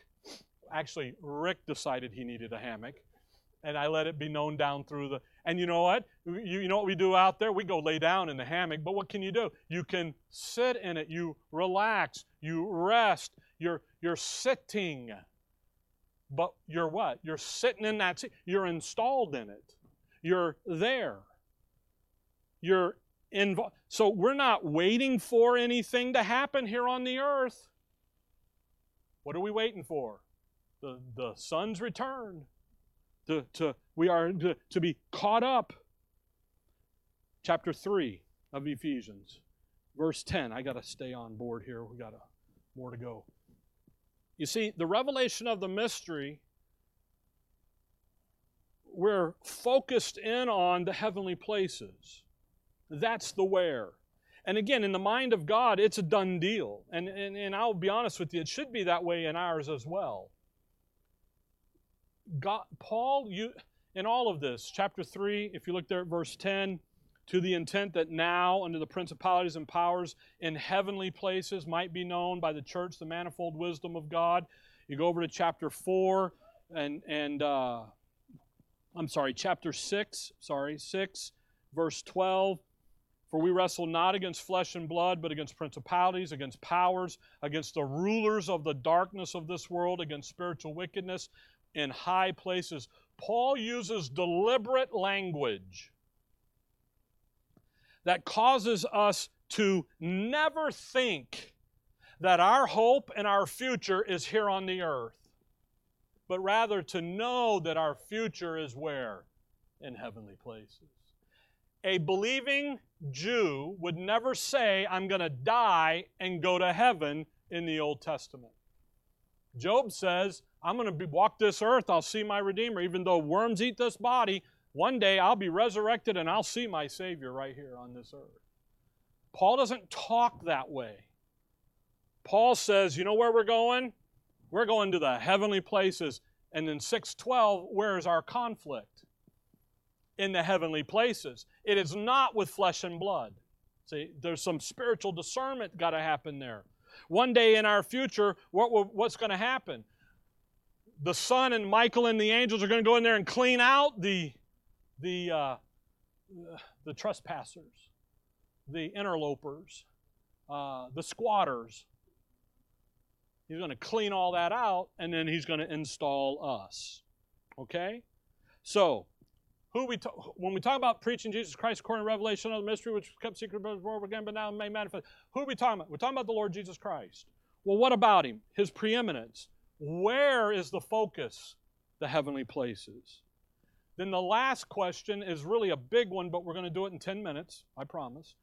Actually, Rick decided he needed a hammock and I let it be known down through the. And you know what? You, you know what we do out there? We go lay down in the hammock, but what can you do? You can sit in it. You relax. You rest. You're you're sitting. But you're what? You're sitting in that seat. You're installed in it. You're there. You're involved. So we're not waiting for anything to happen here on the earth. What are we waiting for? The, the Son's return to, to we are to, to be caught up. Chapter 3 of Ephesians, verse 10. I got to stay on board here. We got more to go. You see, the revelation of the mystery, we're focused in on the heavenly places. That's the where. And again, in the mind of God, it's a done deal. And, and, and I'll be honest with you, it should be that way in ours as well. God, Paul, you, in all of this, chapter 3, if you look there at verse 10, to the intent that now, under the principalities and powers in heavenly places, might be known by the church the manifold wisdom of God. You go over to chapter 4 and, and uh, I'm sorry, chapter 6, sorry, 6, verse 12. For we wrestle not against flesh and blood, but against principalities, against powers, against the rulers of the darkness of this world, against spiritual wickedness in high places. Paul uses deliberate language that causes us to never think that our hope and our future is here on the earth, but rather to know that our future is where? In heavenly places. A believing Jew would never say, I'm going to die and go to heaven in the Old Testament. Job says, I'm going to walk this earth, I'll see my Redeemer. Even though worms eat this body, one day I'll be resurrected and I'll see my Savior right here on this earth. Paul doesn't talk that way. Paul says, you know where we're going? We're going to the heavenly places. And in 612, where is our conflict? In the heavenly places. It is not with flesh and blood. See, there's some spiritual discernment got to happen there. One day in our future, what, what's going to happen? The Son and Michael and the angels are going to go in there and clean out the, the, uh, the trespassers, the interlopers, uh, the squatters. He's going to clean all that out, and then he's going to install us. Okay? So, who we when we talk about preaching Jesus Christ according to revelation of the mystery which was kept secret before again, but now made manifest. Who are we talking about? We're talking about the Lord Jesus Christ. Well, what about him? His preeminence. Where is the focus? The heavenly places. Then the last question is really a big one, but we're going to do it in 10 minutes, I promise.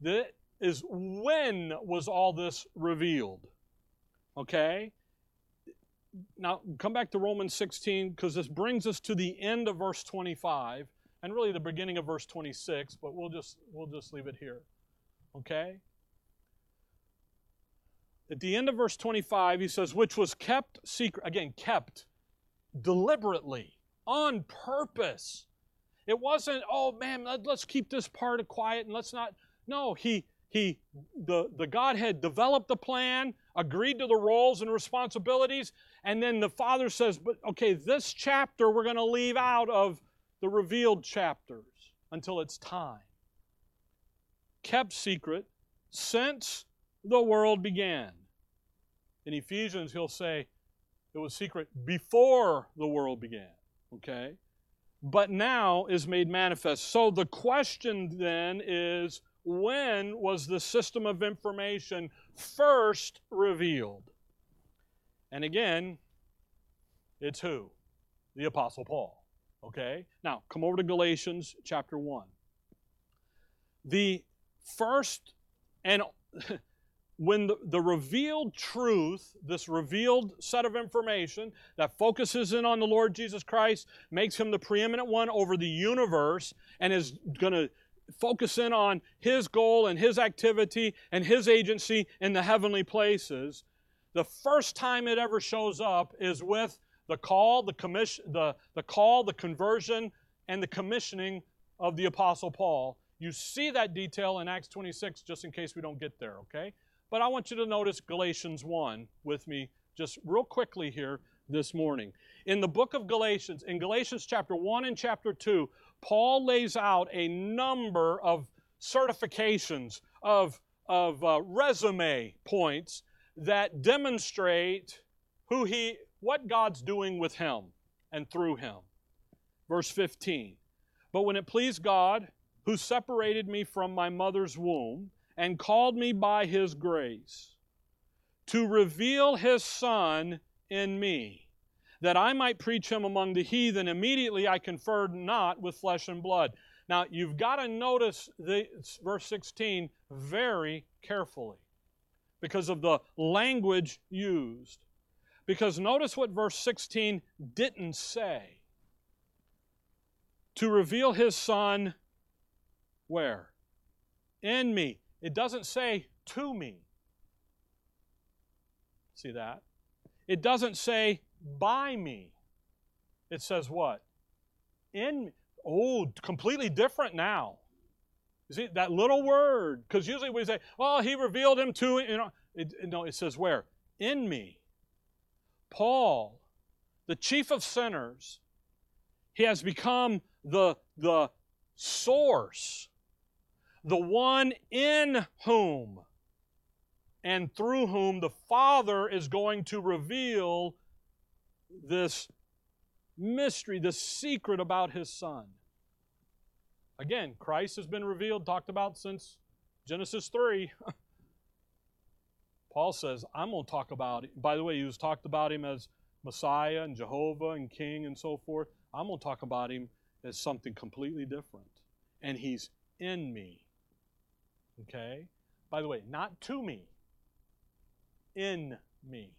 That is when was all this revealed? Okay? Now, come back to Romans 16 because this brings us to the end of verse 25 and really the beginning of verse 26, but we'll just we'll just leave it here. Okay? At the end of verse 25, he says, which was kept secret, again, kept deliberately, on purpose. It wasn't, oh man, let's keep this part quiet and let's not. No, he he the, the Godhead developed the plan, agreed to the roles and responsibilities, and then the Father says, But okay, this chapter we're going to leave out of the revealed chapters until it's time. Kept secret since the world began. In Ephesians, he'll say it was secret before the world began. Okay? But now is made manifest. So the question then is when was the system of information first revealed? And again, it's who? The Apostle Paul. Okay? Now, come over to Galatians chapter 1. The first and when the, the, revealed truth, this revealed set of information that focuses in on the Lord Jesus Christ, makes him the preeminent one over the universe, and is going to focus in on his goal and his activity and his agency in the heavenly places, the first time it ever shows up is with the call, the commission, the, the call, the conversion, and the commissioning of the Apostle Paul. You see that detail in Acts 26, just in case we don't get there, okay? But I want you to notice Galatians 1 with me just real quickly here this morning. In the book of Galatians, in Galatians chapter 1 and chapter 2, Paul lays out a number of certifications, of, of uh, resume points that demonstrate who he, what God's doing with him and through him. Verse 15. But when it pleased God, who separated me from my mother's womb and called me by his grace, to reveal his Son in me that I might preach him among the heathen, immediately I conferred not with flesh and blood. Now, you've got to notice the, verse 16 very carefully because of the language used. Because notice what verse 16 didn't say. To reveal his son, where? In me. It doesn't say to me. See that? It doesn't say by me. It says what? In. Oh, completely different now. You see, that little word, because usually we say, well, he revealed him to, you know, it, no, it says where? In me. Paul, the chief of sinners, he has become the, the source, the one in whom and through whom the Father is going to reveal this mystery, this secret about his son. Again, Christ has been revealed, talked about since Genesis 3. Paul says, I'm going to talk about it. By the way, he was talked about him as Messiah and Jehovah and King and so forth. I'm going to talk about him as something completely different. And he's in me. Okay? By the way, not to me, in me.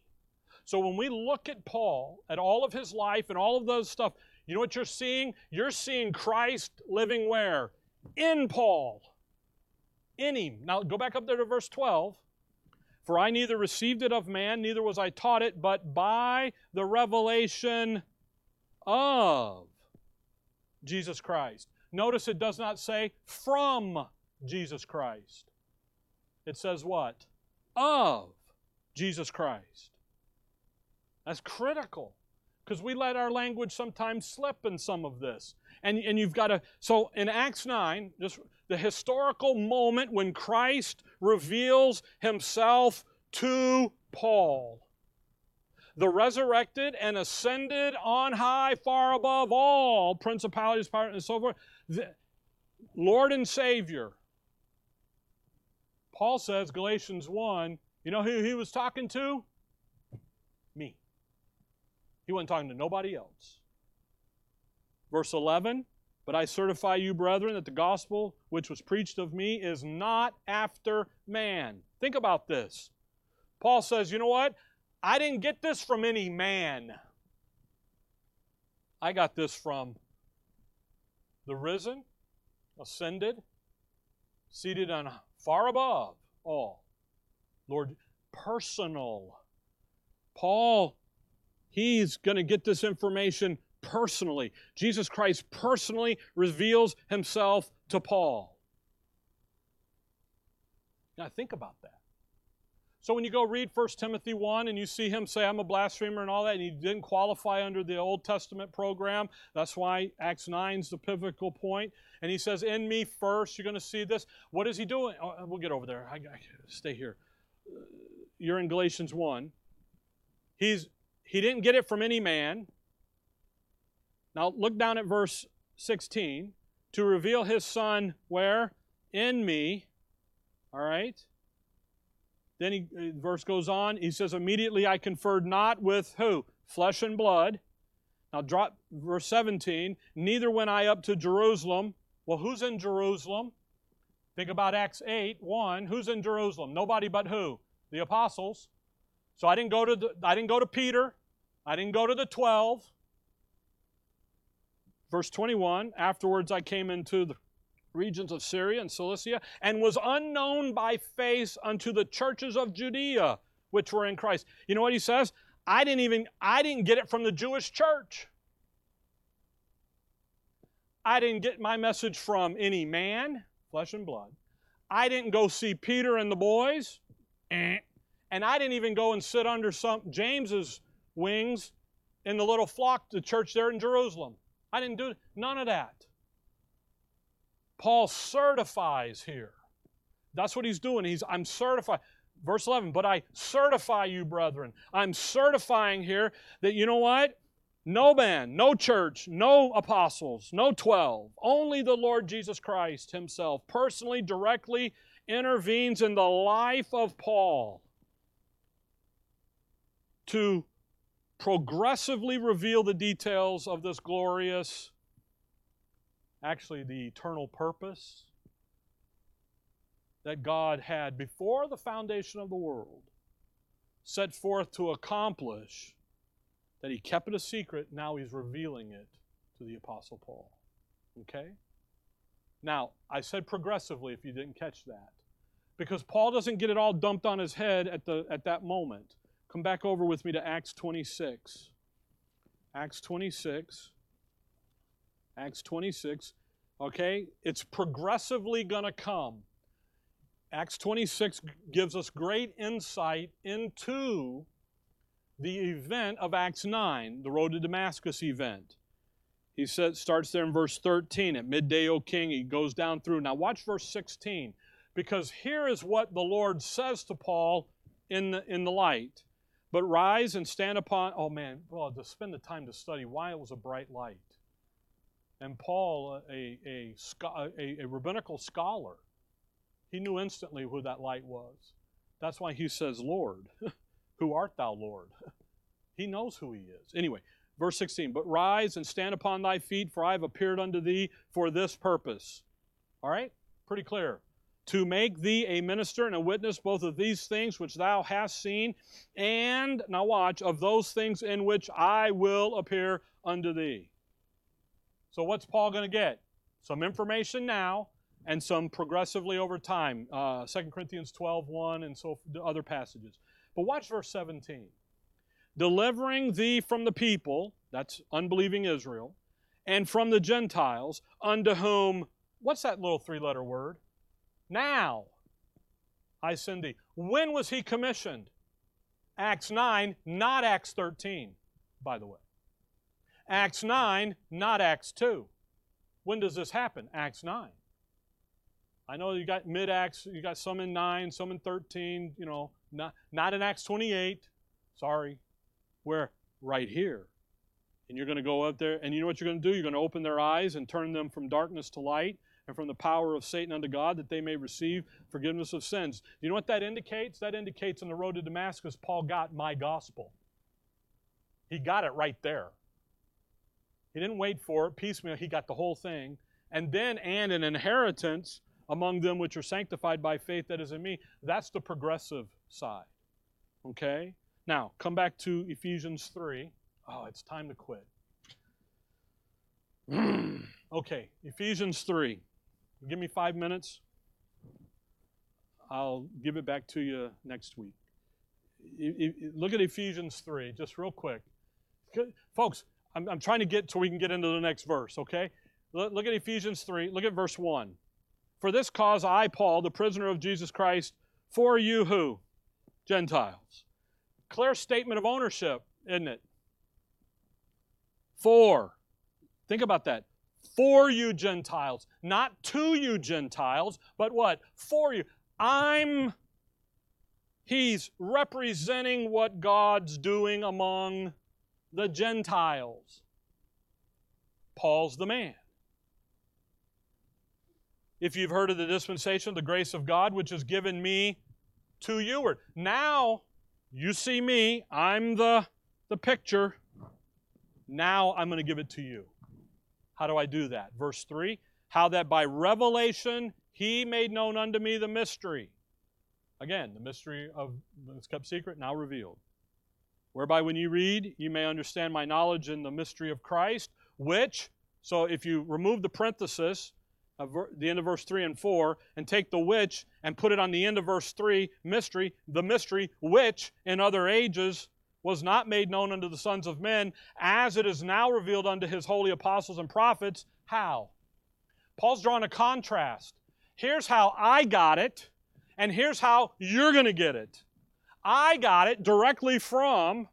So when we look at Paul, at all of his life and all of those stuff, you know what you're seeing? You're seeing Christ living where? In Paul. In him. Now go back up there to verse 12. For I neither received it of man, neither was I taught it, but by the revelation of Jesus Christ. Notice it does not say from Jesus Christ. It says what? Of Jesus Christ. That's critical because we let our language sometimes slip in some of this. And, and you've got to, so in Acts 9, just the historical moment when Christ reveals himself to Paul. The resurrected and ascended on high, far above all principalities, power, and so forth. The Lord and Savior. Paul says, Galatians 1, you know who he was talking to? Me. He wasn't talking to nobody else. Verse 11, but I certify you, brethren, that the gospel which was preached of me is not after man. Think about this. Paul says, you know what? I didn't get this from any man. I got this from the risen, ascended, seated on far above all. Lord, personal. Paul, he's going to get this information personally. Jesus Christ personally reveals himself to Paul. Now, think about that. So when you go read 1 Timothy 1 and you see him say, I'm a blasphemer and all that, and he didn't qualify under the Old Testament program, that's why Acts 9 is the pivotal point. And he says, In me first, you're going to see this. What is he doing? Oh, uh, we'll get over there. I, I, stay here. Uh, you're in Galatians 1. He's, he didn't get it from any man. Now look down at verse 16. To reveal his son where? In me. All right? Then he uh, verse goes on. He says, Immediately I conferred not with who? Flesh and blood. Now drop verse 17. Neither went I up to Jerusalem. Well, who's in Jerusalem? Think about Acts 8, 1. Who's in Jerusalem? Nobody but who? The apostles. So I didn't go to the, I didn't go to Peter. I didn't go to the 12. Verse 21, afterwards I came into the regions of Syria and Cilicia, and was unknown by face unto the churches of Judea, which were in Christ. You know what he says? I didn't even I didn't get it from the Jewish church. I didn't get my message from any man, flesh and blood. I didn't go see Peter and the boys. Eh. And I didn't even go and sit under some James's wings in the little flock, the church there in Jerusalem. I didn't do none of that. Paul certifies here. That's what he's doing. He's, I'm certified. Verse 11, but I certify you, brethren. I'm certifying here that you know what? No man, no church, no apostles, no 12. Only the Lord Jesus Christ Himself personally, directly intervenes in the life of Paul to progressively reveal the details of this glorious actually the eternal purpose that God had before the foundation of the world set forth to accomplish that he kept it a secret, now he's revealing it to the Apostle Paul. Okay? Now, I said progressively if you didn't catch that. Because Paul doesn't get it all dumped on his head at, the, at that moment. Come back over with me to Acts 26. Acts 26. Acts 26. Okay? It's progressively going to come. Acts 26 gives us great insight into the event of Acts 9, the road to Damascus event. He says, starts there in verse 13. At midday, O king, he goes down through. Now, watch verse 16, because here is what the Lord says to Paul in the, in the light. But rise and stand upon, oh man, well, to spend the time to study why it was a bright light. And Paul, a, a, a, a rabbinical scholar, he knew instantly who that light was. That's why he says, Lord, who art thou, Lord? he knows who he is. Anyway, verse 16, but rise and stand upon thy feet, for I have appeared unto thee for this purpose. All right? Pretty clear. To make thee a minister and a witness both of these things which thou hast seen, and, now watch, of those things in which I will appear unto thee. So, what's Paul going to get? Some information now and some progressively over time. Uh, 2 Corinthians 12 1 and so other passages. But watch verse 17. Delivering thee from the people, that's unbelieving Israel, and from the Gentiles, unto whom, what's that little three letter word? Now I send thee. When was he commissioned? Acts 9, not Acts 13, by the way. Acts 9, not Acts 2. When does this happen? Acts 9. I know you got mid Acts, you got some in 9, some in 13, you know, not, not in Acts 28. Sorry. Where? Right here. And you're going to go up there, and you know what you're going to do? You're going to open their eyes and turn them from darkness to light and from the power of Satan unto God that they may receive forgiveness of sins. Do you know what that indicates? That indicates on the road to Damascus, Paul got my gospel. He got it right there. He didn't wait for it piecemeal, he got the whole thing. And then, and an inheritance among them which are sanctified by faith that is in me. That's the progressive side. Okay? Now, come back to Ephesians 3. Oh, it's time to quit. okay, Ephesians 3. Give me five minutes. I'll give it back to you next week. Look at Ephesians 3, just real quick. Folks, I'm, I'm trying to get so we can get into the next verse, okay? Look at Ephesians 3. Look at verse 1. For this cause I, Paul, the prisoner of Jesus Christ, for you who? Gentiles. Clear statement of ownership, isn't it? For. Think about that. For you Gentiles. Not to you Gentiles, but what? For you. I'm. He's representing what God's doing among the Gentiles. Paul's the man. If you've heard of the dispensation, of the grace of God, which is given me to you. Now, you see me, I'm the, the picture. Now I'm going to give it to you. How do I do that? Verse 3 How that by revelation he made known unto me the mystery. Again, the mystery of that's kept secret, now revealed. Whereby when you read, you may understand my knowledge in the mystery of Christ, which, so if you remove the parenthesis, of the end of verse 3 and 4 and take the which and put it on the end of verse 3 mystery the mystery which in other ages was not made known unto the sons of men as it is now revealed unto his holy apostles and prophets how? Paul's drawing a contrast. Here's how i got it and here's how you're going to get it i got it directly from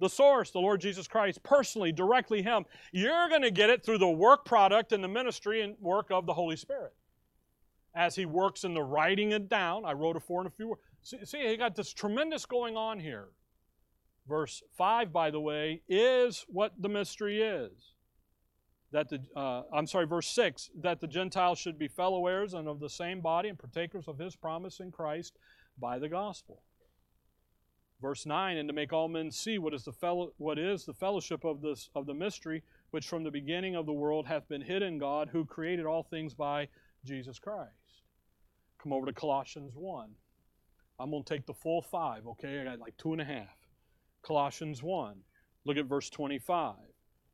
the source, the Lord Jesus Christ, personally, directly Him. You're going to get it through the work product and the ministry and work of the Holy Spirit. As He works in the writing it down, I wrote a four and a few words. See, see, He got this tremendous going on here. Verse 5, by the way, is what the mystery is. That the, uh, I'm sorry, verse 6, that the Gentiles should be fellow heirs and of the same body and partakers of His promise in Christ by the gospel. Verse 9, and to make all men see what is the fellow, what is the fellowship of this of the mystery, which from the beginning of the world hath been hid in God, who created all things by Jesus Christ. Come over to Colossians 1. I'm going to take the full five, okay? I got like two and a half. Colossians 1. Look at verse 25.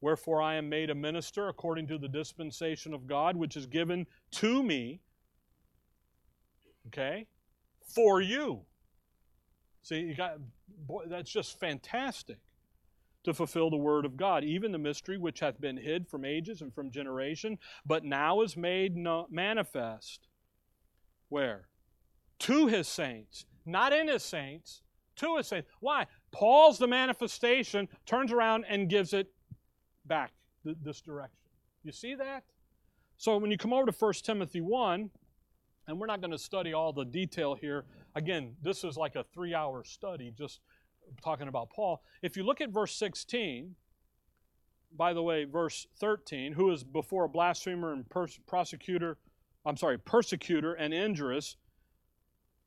Wherefore I am made a minister according to the dispensation of God, which is given to me, okay, for you. See, you got boy, that's just fantastic to fulfill the word of God, even the mystery which hath been hid from ages and from generation, but now is made manifest. Where? To his saints, not in his saints, to his saints. Why? Paul's the manifestation, turns around and gives it back th- this direction. You see that? So when you come over to 1 Timothy 1, and we're not going to study all the detail here. Again, this is like a three hour study just talking about Paul. If you look at verse 16, by the way, verse 13, who is before a blasphemer and pers- prosecutor, I'm sorry, persecutor and injurious,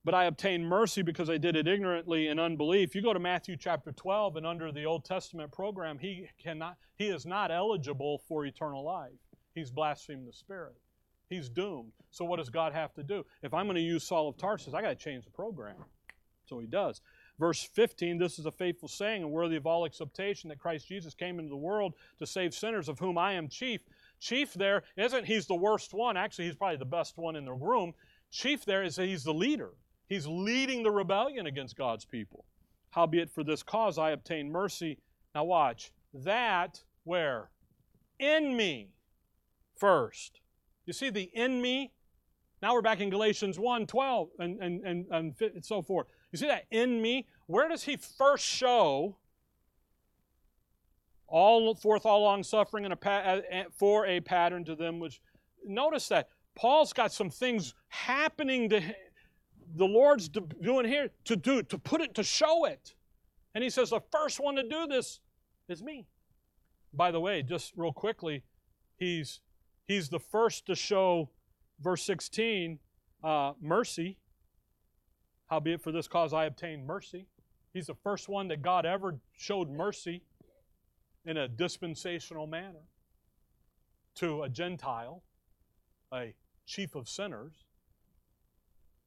but I obtained mercy because I did it ignorantly in unbelief. You go to Matthew chapter 12, and under the Old Testament program, he cannot, he is not eligible for eternal life. He's blasphemed the Spirit. He's doomed. So what does God have to do? If I'm going to use Saul of Tarsus, I got to change the program. So he does. Verse 15, this is a faithful saying and worthy of all acceptation that Christ Jesus came into the world to save sinners, of whom I am chief. Chief there isn't he's the worst one. Actually, he's probably the best one in the room. Chief there is he's the leader. He's leading the rebellion against God's people. Howbeit for this cause I obtain mercy. Now watch. That where? In me first. You see the in me? Now we're back in Galatians 1 12 and, and, and, and so forth. You see that in me? Where does he first show all forth all long suffering and a, for a pattern to them which notice that Paul's got some things happening to the Lord's doing here to do to put it to show it. And he says the first one to do this is me. By the way, just real quickly, he's He's the first to show, verse 16, uh, mercy. Howbeit for this cause I obtained mercy. He's the first one that God ever showed mercy in a dispensational manner. to a Gentile, a chief of sinners.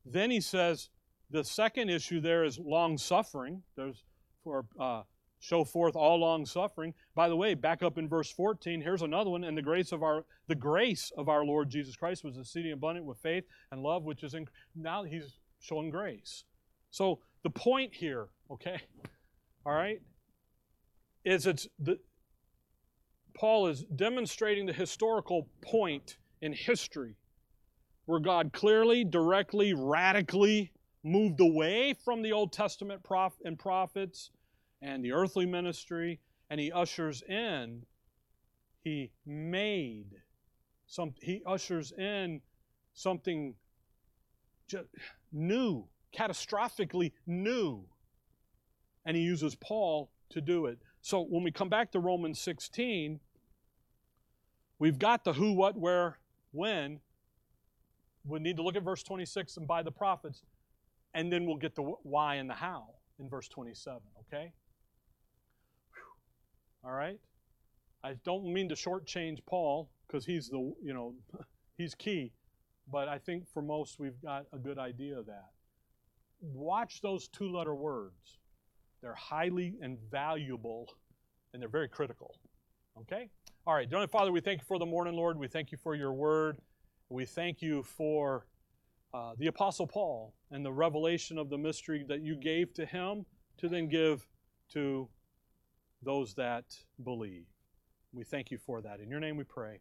Then he says the second issue there is long suffering. There's for uh, show forth all long suffering. By the way, back up in verse 14, here's another one. And the grace of our the grace of our Lord Jesus Christ was exceeding abundant with faith and love, which is in now he's showing grace. So the point here, okay, all right, is it's the Paul is demonstrating the historical point in history where God clearly, directly, radically moved away from the Old Testament prof- and prophets and the earthly ministry, and he ushers in, he made some, he ushers in something new, catastrophically new. And he uses Paul to do it. So when we come back to Romans 16, we've got the who, what, where, when. We need to look at verse 26 and by the prophets, and then we'll get the why and the how in verse 27, okay? All right? I don't mean to shortchange Paul because he's the, you know, he's key. But I think for most we've got a good idea of that. Watch those two letter words. They're highly and valuable and they're very critical. Okay? All right, Heavenly Father, we thank you for the morning, Lord. We thank you for your word. We thank you for uh, the Apostle Paul and the revelation of the mystery that you gave to him to then give to those that believe. We thank you for that. In your name we pray.